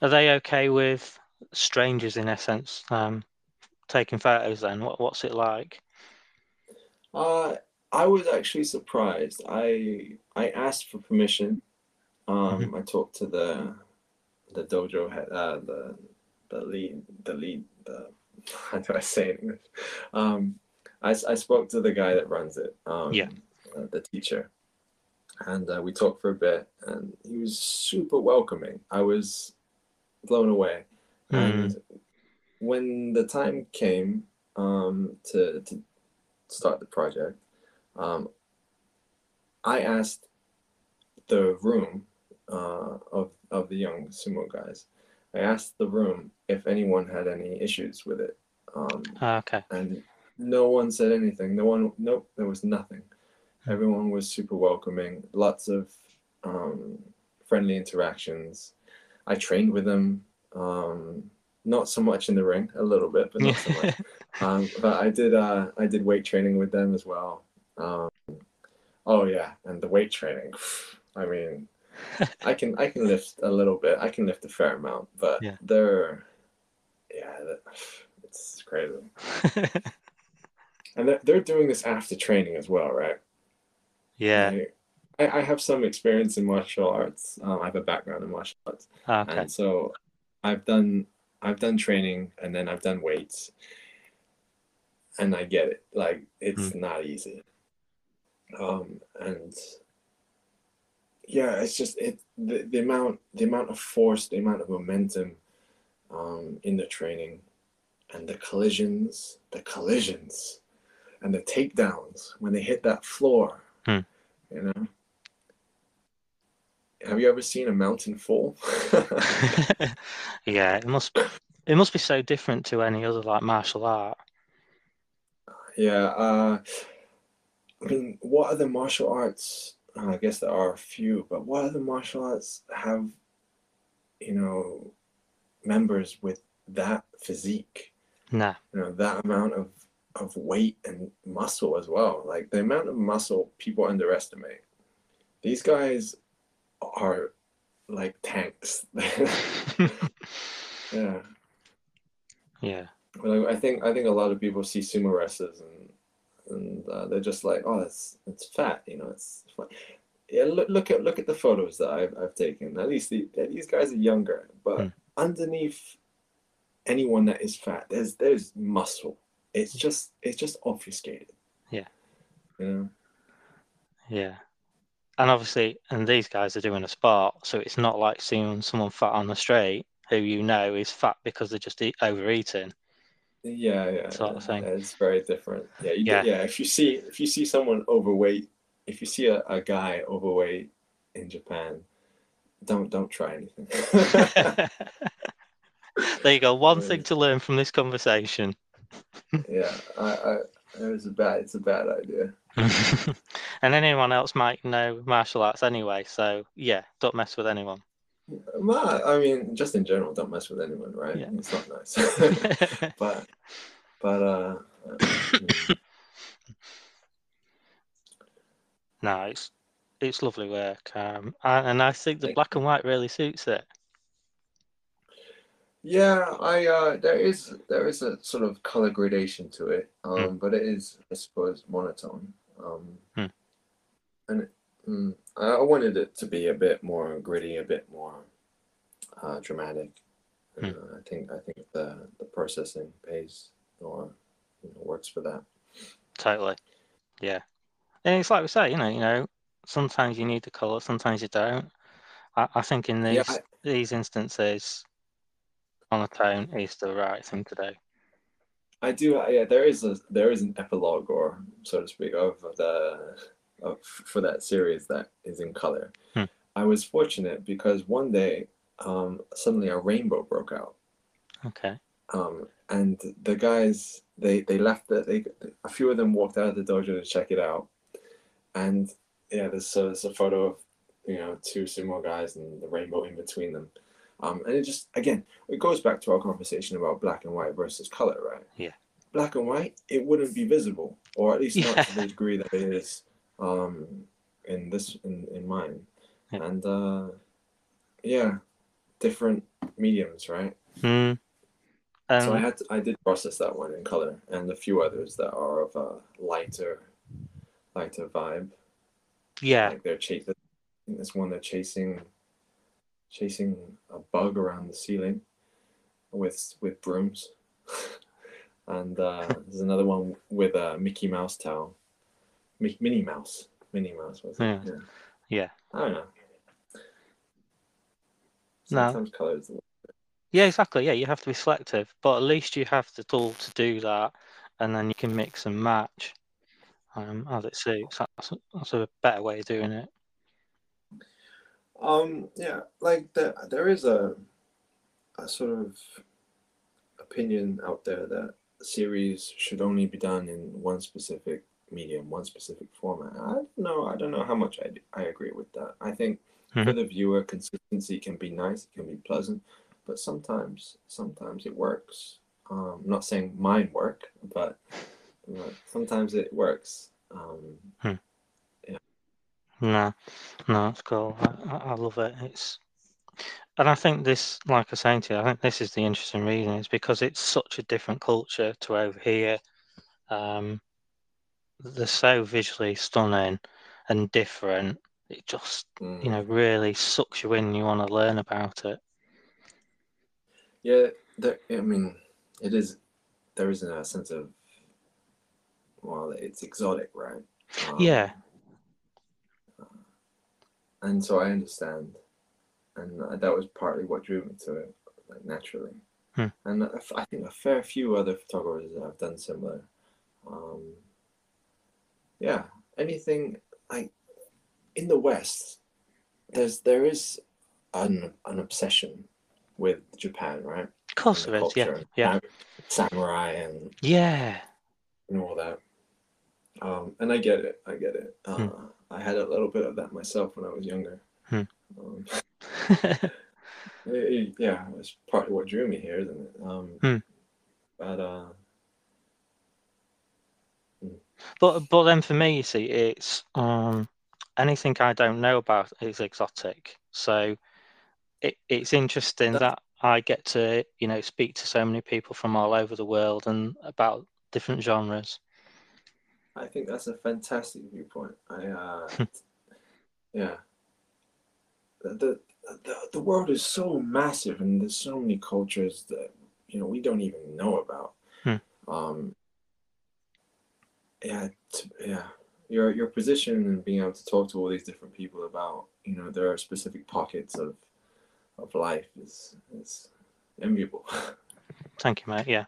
Are they okay with strangers, in essence, um, taking photos? Then, what what's it like? Uh, I was actually surprised. I I asked for permission. Um, I talked to the the dojo head, uh, the the lead, the lead, the (laughs) how do I say it in English? Um, I, I spoke to the guy that runs it, um, Yeah. uh, the teacher, and uh, we talked for a bit, and he was super welcoming. I was blown away, and when the time came um, to to start the project, um, I asked the room uh, of of the young sumo guys. I asked the room if anyone had any issues with it, um, Ah, okay. and no one said anything. No one, nope, there was nothing. Hmm. Everyone was super welcoming. Lots of um, friendly interactions. I trained with them. Um, not so much in the ring, a little bit, but not so much. (laughs) Um, but I did uh, I did weight training with them as well. Um, oh yeah, and the weight training. (sighs) I mean, I can I can lift a little bit. I can lift a fair amount, but Yeah. they're yeah, that, it's crazy. And they're, they're doing this after training as well, right? yeah. I, I have some experience in martial arts. Um, I have a background in martial arts, Ah, Okay. and so I've done I've done training and then I've done weights, and I get it. Like it's not easy. Um, and yeah, it's just it the, the amount the amount of force, the amount of momentum um, in the training, and the collisions, the collisions, and the takedowns when they hit that floor. Hmm. You know. Have you ever seen a mountain fall? (laughs) yeah, it must it must be so different to any other like martial art. Yeah, uh, I mean, what other martial arts? Uh, I guess there are a few, but what other martial arts have, you know, members with that physique? Nah. You know, that amount of of weight and muscle as well. Like the amount of muscle people underestimate. These guys are like tanks. (laughs) (laughs) yeah. yeah. I, I think I think a lot of people see sumo wrestlers and and uh, they're just like, oh, it's it's fat, you know, it's fat. yeah. Look, look at look at the photos that I've I've taken. At least the, these guys are younger, but Hmm. underneath anyone that is fat, there's there's muscle. It's just it's just obfuscated. Yeah. You know, Yeah. And obviously, and these guys are doing a sport, so it's not like seeing someone fat on the street who you know is fat because they're just eat, overeating. Yeah, yeah, Sort of thing. It's very different. Yeah, you Yeah. yeah. If you see if you see someone overweight, if you see a, a guy overweight in Japan, don't don't try anything. (laughs) there you go. One thing to learn from this conversation. (laughs) yeah, I, I it was a bad it's a bad idea. (laughs) and anyone else might know martial arts anyway, so yeah, don't mess with anyone. Well, I mean, just in general, don't mess with anyone, right? Yeah. It's not nice. (laughs) (laughs) but but uh, uh, mm, no, it's it's lovely work, um, and, and I think the Thank black and white really suits it. yeah, I uh, there is there is a sort of color gradation to it, um, Hmm. but it is I suppose monotone. Um, Hmm. and it, mm, I wanted it to be a bit more gritty, a bit more uh, dramatic. Hmm. Uh, I think I think the the processing pays or you know, works for that. Totally, yeah. And it's like we say, you know, you know, sometimes you need the color, sometimes you don't. I, I think in these Yeah, I- these instances, monotone is the right thing to do. I do. Yeah, there is a there is an epilogue, or so to speak, of the of, for that series that is in color. Hmm. I was fortunate because one day, um, suddenly a rainbow broke out, Okay. um, and the guys they they left it. They a few of them walked out of the dojo to check it out, and yeah, there's so there's a photo of you know two sumo guys and the rainbow in between them. Um, and it just again it goes back to our conversation about black and white versus color, right? Yeah. Black and white, it wouldn't be visible, or at least not to the (laughs) degree that it is um, in this in, in mine. Yeah. And uh, yeah, different mediums, right? Hmm. Um, so I had to, I did process that one in color, and a few others that are of a lighter, lighter vibe. yeah. Like they're chasing. This one they're chasing, chasing a bug around the ceiling, with with brooms, (laughs) and uh, there's another one with a Mickey Mouse towel, Minnie Mouse, Minnie Mouse was it? Yeah. Yeah. Yeah. I don't know. No. Sometimes colors. Yeah, exactly. Yeah, you have to be selective, but at least you have the tool to do that, and then you can mix and match um, as it suits. That's, that's a better way of doing it. Um. Yeah. Like the, there is a, a sort of opinion out there that series should only be done in one specific medium, one specific format. I don't know. I don't know how much I, I agree with that. I think for Mhm. the viewer, consistency can be nice, it can be pleasant, but sometimes, sometimes it works. Um, I'm not saying mine work, but sometimes it works. Um, No, no, it's cool. I, I I love it. It's, and I think this, like I was saying to you, I think this is the interesting reason is because it's such a different culture to over here. Um, they're so visually stunning and different. It just, mm. you know, really sucks you in. You want to learn about it. Yeah, there, I mean, it is. There is a sense of, well, it's exotic, right? Um, Yeah. And so I understand, and uh, that was partly what drew me to it, like naturally. Hmm. And I I think a fair few other photographers have done similar. Um, yeah, anything like in the West, there's there is an an obsession with Japan, right? Of course there the is. Yeah. Yeah. and samurai and, Yeah. and all that. Um, and I get it. I get it. Uh, I had a little bit of that myself when I was younger. Hmm. Um, (laughs) it- it- yeah, it's partly what drew me here, isn't it? Um, Hmm. But uh, But but then for me, you see, it's um anything I don't know about is exotic. So it, it's interesting That- that I get to you know speak to so many people from all over the world and about different genres. I think that's a fantastic viewpoint. I uh, (laughs) yeah. The, the the the world is so massive, and there's so many cultures that you know we don't even know about. Hmm. Um. Yeah, yeah. your your position and being able to talk to all these different people about you know there are specific pockets of of life is is enviable. (laughs) Thank you, mate. Yeah,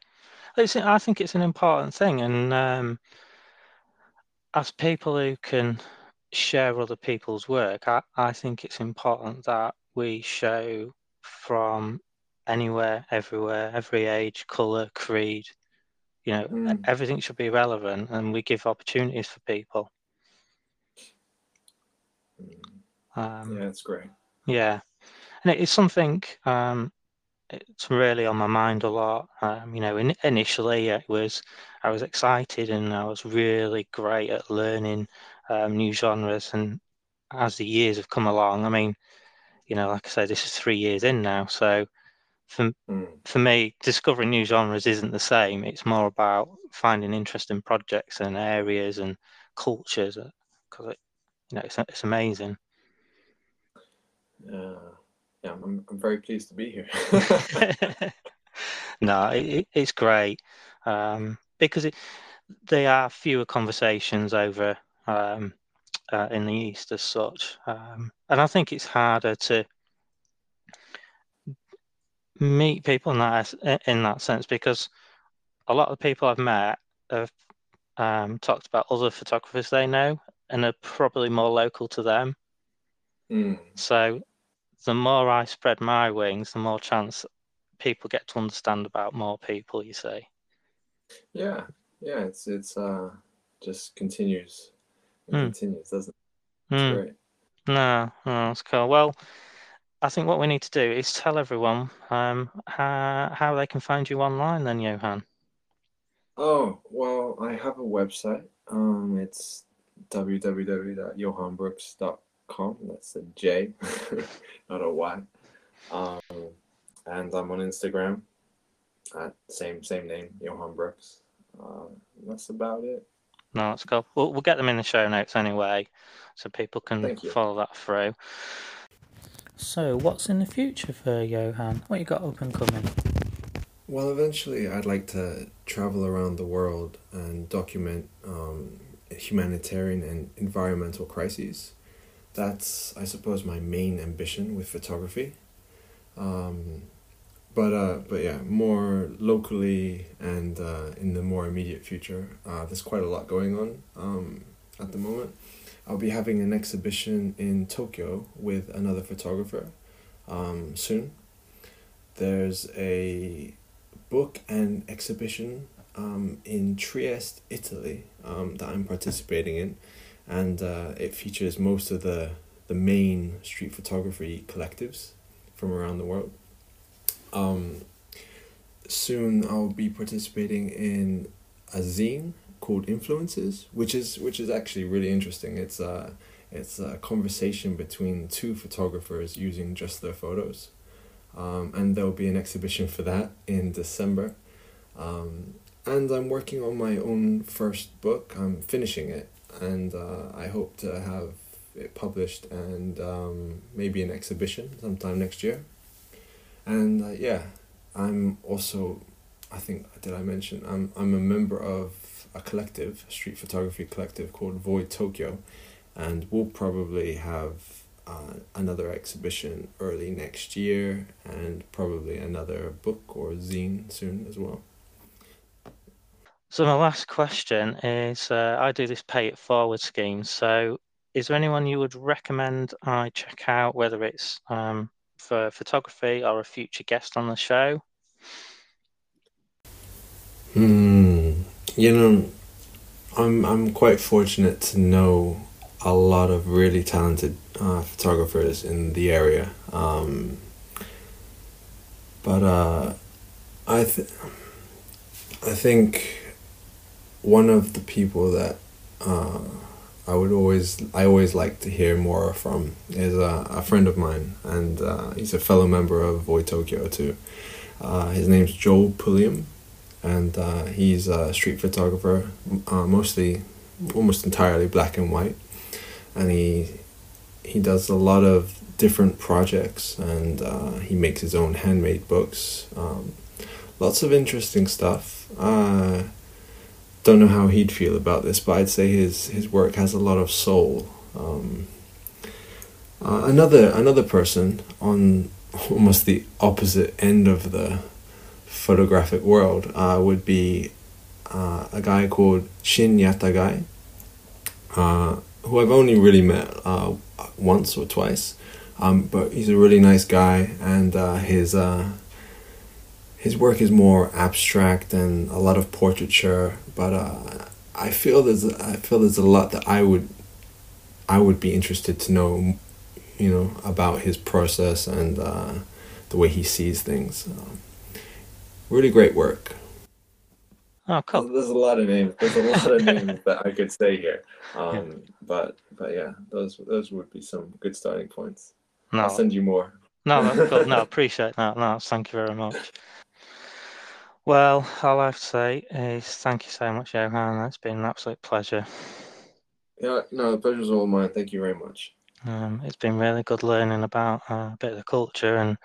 it's, I think it's an important thing, and um, as people who can share other people's work, I, I think it's important that we show from anywhere, everywhere, every age, colour, creed. You know, Mm. everything should be relevant, and we give opportunities for people. Um, yeah, it's great. Yeah, and it is something um, it's really on my mind a lot. Um, you know, in, initially it was I was excited and I was really great at learning um, new genres, and as the years have come along, I mean, you know, like I say, this is three years in now, so for Mm. for me, discovering new genres isn't the same. It's more about finding interesting projects and areas and cultures because it, you know, it's it's amazing. Uh, yeah, I'm, I'm very pleased to be here. (laughs) no, it, it's great um, because it, there are fewer conversations over um, uh, in the East as such, um, and I think it's harder to meet people in that in that sense because a lot of the people I've met have um, talked about other photographers they know and are probably more local to them. Mm. So the more I spread my wings, the more chance people get to understand about more people. You see. Yeah, yeah, it's it's uh just continues and Mm. continues, doesn't it? It's Mm. great. No, no, that's cool. Well, I think what we need to do is tell everyone um, how, how they can find you online, then, Johan. Oh, well, I have a website. Um, it's www.johanbrooks.com. That's a J, (laughs) not a Y. Um, and I'm on Instagram at same same name, Johan Brooks. Uh, that's about it. No, that's cool. We'll, we'll get them in the show notes anyway, so people can follow that through. So, what's in the future for Johan? What you got up and coming? Well, eventually, I'd like to travel around the world and document um, humanitarian and environmental crises. That's, I suppose, my main ambition with photography. Um, but uh, but yeah, more locally and uh, in the more immediate future, uh, there's quite a lot going on um, at the moment. I'll be having an exhibition in Tokyo with another photographer um, soon. There's a book and exhibition um, in Trieste, Italy, um, that I'm participating in, and uh, it features most of the the main street photography collectives from around the world. Um, soon I'll be participating in a zine called Influences, which is which is actually really interesting. It's a it's a conversation between two photographers using just their photos, um, and there'll be an exhibition for that in December. Um, and I'm working on my own first book. I'm finishing it, and uh, I hope to have it published and um, maybe an exhibition sometime next year. And uh, yeah, I'm also, I think, did I mention, I'm, I'm a member of a collective, a street photography collective called Void Tokyo, and we'll probably have uh, another exhibition early next year and probably another book or zine soon as well. So, my last question is uh, I do this pay it forward scheme. So, is there anyone you would recommend I check out, whether it's um, for photography or a future guest on the show? Hmm. You know, I'm I'm quite fortunate to know a lot of really talented uh, photographers in the area. Um, but uh, I th- I think one of the people that uh, I would always I always like to hear more from is a, a friend of mine, and uh, he's a fellow member of Void Tokyo too. Uh, his name's Joel Pulliam, and uh, he's a street photographer, uh, mostly, almost entirely black and white, and he he does a lot of different projects, and uh, he makes his own handmade books. Um, lots of interesting stuff. Uh, don't know how he'd feel about this, but I'd say his his work has a lot of soul. Um, uh, another another person on (laughs) almost the opposite end of the photographic world uh, would be uh, a guy called Shin Yatagai, uh, who I've only really met uh, once or twice, um, but he's a really nice guy, and uh, his uh, his work is more abstract and a lot of portraiture. But I feel there's I feel there's a lot that I would I would be interested to know, you know, about his process and the way he sees things. Um, really great work. Oh, cool. There's a lot of names. There's a lot of (laughs) names that I could say here. Um, yeah. But but yeah, those those would be some good starting points. No. I'll send you more. No, that's cool. No, (laughs) appreciate that. No, thank you very much. Well, all I have to say is thank you so much, Johan. It's been an absolute pleasure. Yeah, no, the pleasure's all mine. Thank you very much. Um, it's been really good learning about uh, a bit of the culture, and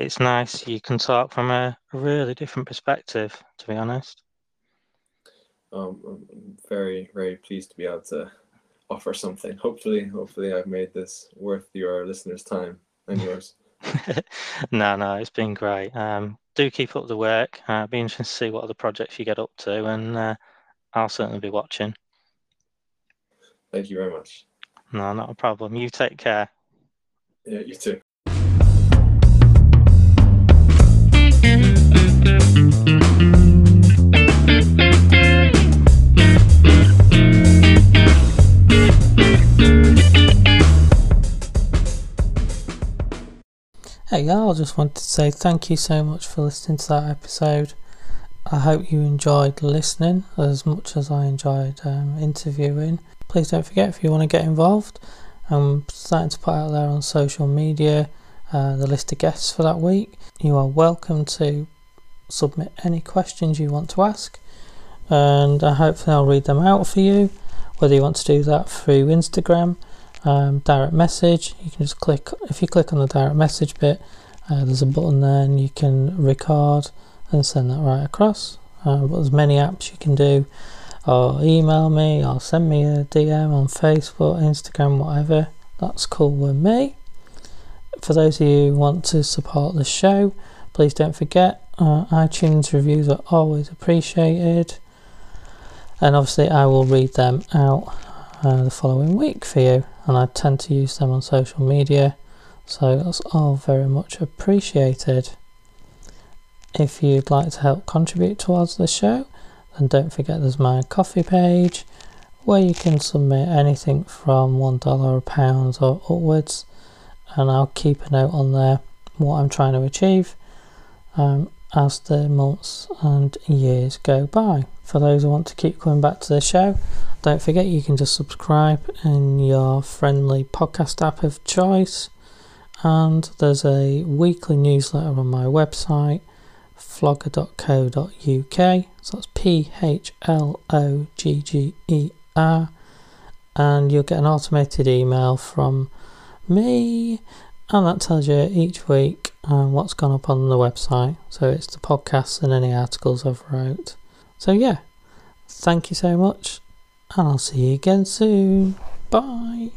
it's nice you can talk from a really different perspective, to be honest. Um, I'm very, very pleased to be able to offer something. Hopefully, hopefully, I've made this worth your listeners' time and (laughs) yours. no, no, it's been great. Um, do keep up the work. Uh, be interested to see what other projects you get up to, and uh, I'll certainly be watching. Thank you very much. No, not a problem. You take care. Yeah, you too. Hey y'all, just wanted to say thank you so much for listening to that episode. I hope you enjoyed listening as much as I enjoyed um, interviewing. Please don't forget if you want to get involved, I'm starting to put out there on social media uh, the list of guests for that week. You are welcome to submit any questions you want to ask, and I hopefully I'll read them out for you. Whether you want to do that through Instagram um, direct message. You can just click if you click on the direct message bit uh, there's a button there and you can record and send that right across. Uh, but there's many apps you can do. Or email me or send me a DM on Facebook Instagram whatever. That's cool with me. For those of you who want to support the show please don't forget uh, iTunes reviews are always appreciated. And obviously I will read them out uh, the following week for you and I tend to use them on social media, so that's all very much appreciated. If you'd like to help contribute towards the show, then don't forget there's my Ko-fi page where you can submit anything from $1 a pound or upwards, and I'll keep a note on there what I'm trying to achieve um, as the months and years go by. For those who want to keep coming back to the show, don't forget you can just subscribe in your friendly podcast app of choice. And there's a weekly newsletter on my website, phlogger.co.uk. So that's P H L O G G E R. And you'll get an automated email from me, and that tells you each week um, what's gone up on the website. So it's the podcasts and any articles I've wrote. So yeah, thank you so much and I'll see you again soon. Bye.